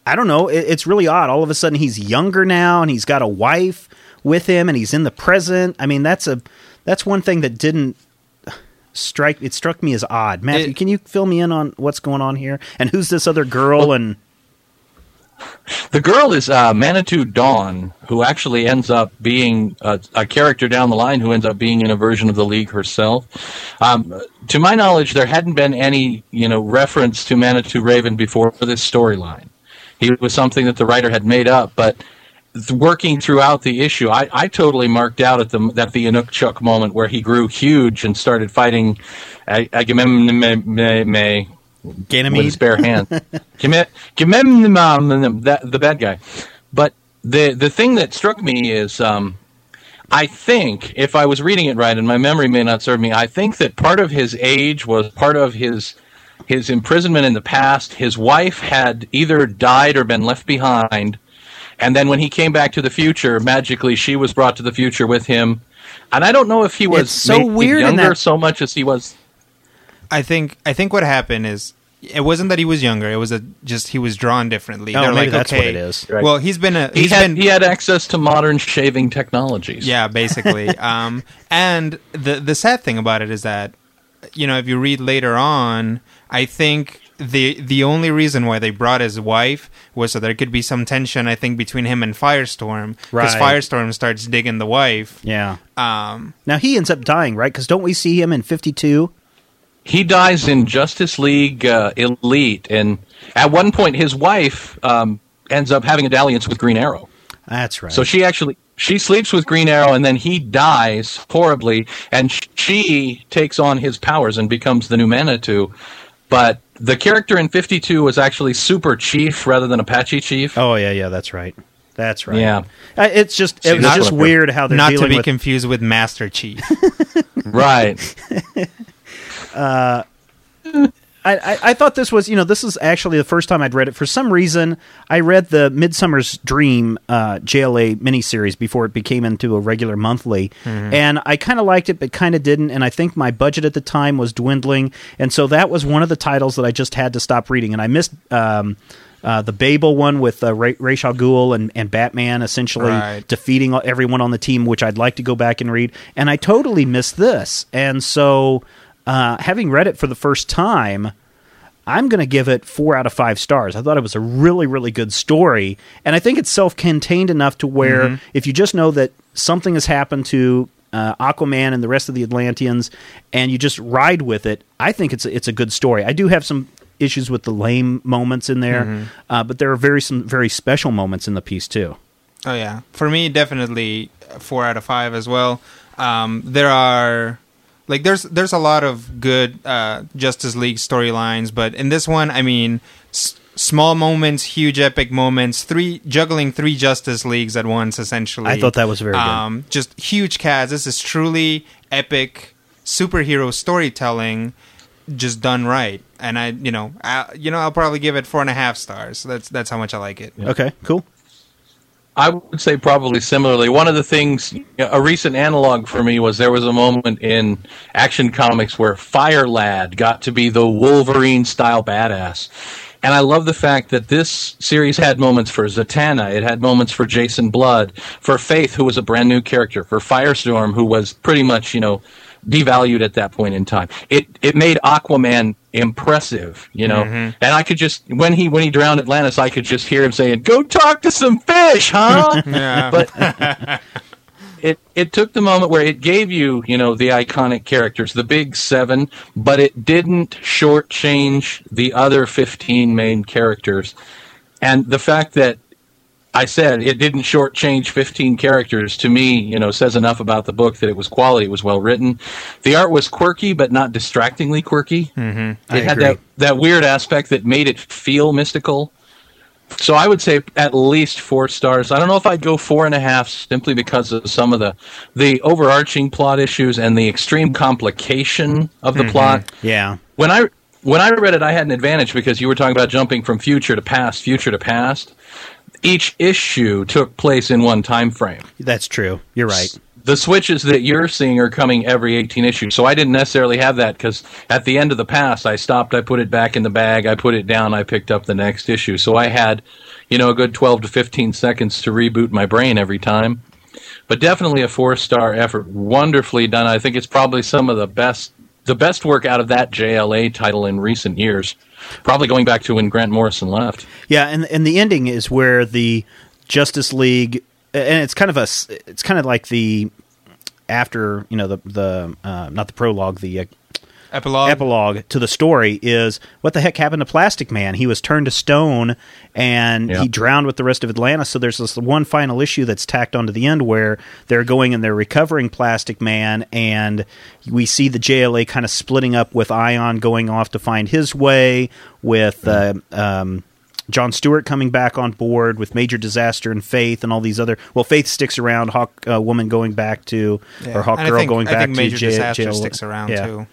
I, don't know. It, it's really odd. All of a sudden, he's younger now, and he's got a wife with him, and he's in the present. I mean, that's a that's one thing that didn't strike. It struck me as odd. Matthew, It- can you fill me in on what's going on here? And who's this other girl? and The girl is uh, Manitou Dawn, who actually ends up being a, a character down the line who ends up being in a version of the League herself. Um, to my knowledge, there hadn't been any, you know, reference to Manitou Raven before this storyline. He was something that the writer had made up, but working throughout the issue, I, I totally marked out at the at the Inukchuk moment where he grew huge and started fighting Ag- Agamemnon with his Ganymede. bare hand. Gimemnimam, the bad guy. But the the thing that struck me is, um, I think if I was reading it right, and my memory may not serve me, I think that part of his age was part of his his imprisonment in the past. His wife had either died or been left behind, and then when he came back to the future, magically she was brought to the future with him. And I don't know if he was It's so weird in younger that- so much as he was. I think I think what happened is it wasn't that he was younger. It was a, just he was drawn differently. Oh, They're maybe like, that's okay, what it is. Right. Well, he's been a He had, been he had access to modern shaving technologies. yeah, basically. um, and the the sad thing about it is that you know if you read later on, I think the the only reason why they brought his wife was so there could be some tension. I think between him and Firestorm because Right. Firestorm starts digging the wife. Yeah. Um, Now he ends up dying, right? Because don't we see him in 52? He dies in Justice League uh, Elite, and at one point, his wife um, ends up having a dalliance with Green Arrow. That's right. So she actually she sleeps with Green Arrow, and then he dies horribly, and she takes on his powers and becomes the new Manitou. But the character in Fifty Two was actually Super Chief rather than Apache Chief. oh yeah, yeah, that's right. That's right. Yeah. Uh, it's just See, it was that's just weird how they're not to be with confused with Master Chief. Right. I, I, I thought this was, you know, this is actually the first time I'd read it. For some reason, I read the Midsummer's Dream uh, JLA miniseries before it became into a regular monthly, and I kind of liked it, but kind of didn't. And I think my budget at the time was dwindling, and so that was one of the titles that I just had to stop reading. And I missed. Um, uh, the Babel one with uh, Ra- Ra's al Ghul and, and Batman essentially Right. defeating everyone on the team, which I'd like to go back and read. And I totally missed this. And so, uh, having read it for the first time, I'm going to give it four out of five stars. I thought it was a really, really good story. And I think it's self contained enough to where if you just know that something has happened to uh, Aquaman and the rest of the Atlanteans and you just ride with it, I think it's a, it's a good story. I do have some issues with the lame moments in there, uh, but there are very some very special moments in the piece too. Oh yeah, for me definitely four out of five as well. Um, there are like there's there's a lot of good uh, Justice League storylines, but in this one, I mean, s- small moments, huge epic moments, three juggling three Justice Leagues at once, essentially. I thought that was very good. um, Just huge cast. This is truly epic superhero storytelling, just done right. And I, you know, I, you know, I'll probably give it four and a half stars. That's that's how much I like it. Okay, cool. I would say probably similarly. One of the things, a recent analog for me was there was a moment in Action Comics where Fire Lad got to be the Wolverine style badass. And I love the fact that this series had moments for Zatanna, it had moments for Jason Blood, for Faith, who was a brand new character, for Firestorm, who was pretty much, you know, devalued at that point in time. It it made Aquaman impressive, you know. Mm-hmm. And I could just when he when he drowned Atlantis, I could just hear him saying, "Go talk to some fish, huh?" Yeah. but it it took the moment where it gave you, you know, the iconic characters, the big seven, but it didn't shortchange the other fifteen main characters. And the fact that I said it didn't shortchange 15 characters to me, you know, says enough about the book that it was quality, it was well written. The art was quirky, but not distractingly quirky. Mm-hmm. It had agree. that, that weird aspect that made it feel mystical. So I would say at least four stars. I don't know if I'd go four and a half simply because of some of the the overarching plot issues and the extreme complication of the plot Yeah. when I when I read it, I had an advantage because you were talking about jumping from future to past, future to past. Each issue took place in one time frame. That's true. You're right. The switches that you're seeing are coming every 18 issues, so I didn't necessarily have that because at the end of the past, I stopped, I put it back in the bag, I put it down, I picked up the next issue. So I had, you know, a good 12 to 15 seconds to reboot my brain every time. But definitely a four star effort, wonderfully done. I think it's probably some of the best the best work out of that JLA title in recent years. Probably going back to when Grant Morrison left. Yeah, and and the ending is where the Justice League, and it's kind of a, it's kind of like the after you know the the uh, not the prologue, the uh, Epilogue. epilogue to the story is what the heck happened to Plastic Man? He was turned to stone and Yeah. he drowned with the rest of Atlantis. So there's this one final issue that's tacked onto the end where they're going and they're recovering Plastic Man, and we see the JLA kind of splitting up with Ion going off to find his way with. Uh, um, John Stewart coming back on board with Major Disaster and Faith and all these other. Well, Faith sticks around. Hawk uh, Woman going back to, Yeah. or Hawk And Girl think- going I back think to Major J- Disaster jail. sticks around Yeah. too.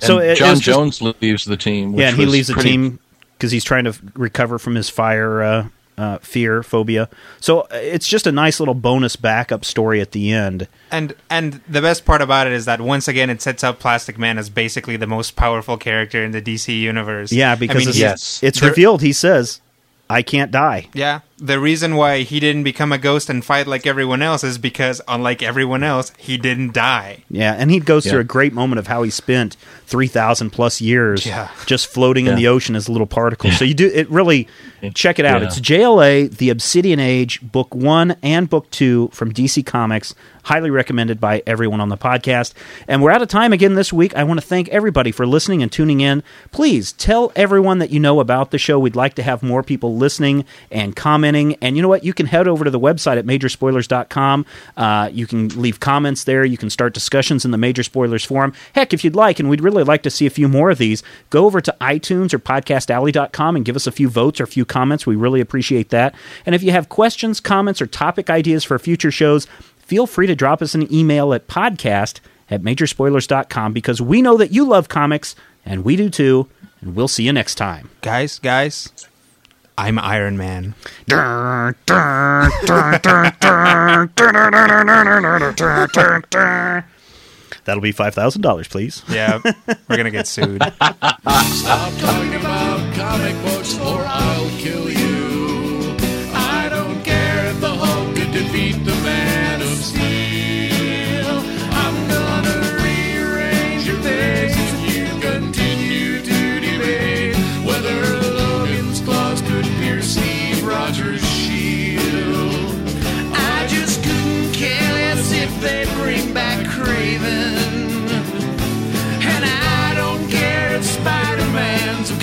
So And it- it John was just- Jones leaves the team. Which yeah, and he was leaves the team because he's trying to recover from his fire uh, uh, fear, phobia. So uh, it's just a nice little bonus backup story at the end. And and the best part about it is that once again it sets up Plastic Man as basically the most powerful character in the DC universe. Yeah, because I mean, it's, yes. it's revealed. He says, "I can't die." Yeah, the reason why he didn't become a ghost and fight like everyone else is because, unlike everyone else, he didn't die. Yeah, and he goes through a great moment of how he spent three thousand plus years Yeah. just floating in the ocean as a little particle. So you do it really check it out. Yeah. It's JLA, The Obsidian Age, Book One and Book Two from DC Comics. Highly recommended by everyone on the podcast. And we're out of time again this week. I want to thank everybody for listening and tuning in. Please tell everyone that you know about the show. We'd like to have more people listening and commenting. And you know what? You can head over to the website at majorspoilers.com. Uh, you can leave comments there. You can start discussions in the Major Spoilers forum. Heck, if you'd like, and we'd really like to see a few more of these, go over to iTunes or podcastalley.com and give us a few votes or a few comments. We really appreciate that. And if you have questions, comments, or topic ideas for future shows, feel free to drop us an email at podcast at majorspoilers.com because we know that you love comics and we do too. And we'll see you next time. Guys, guys, I'm Iron Man. That'll be $5,000, please. Yeah, we're gonna get sued. Stop talking about comic books or I'll kill you. I don't care if the Hulk could defeat the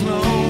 close.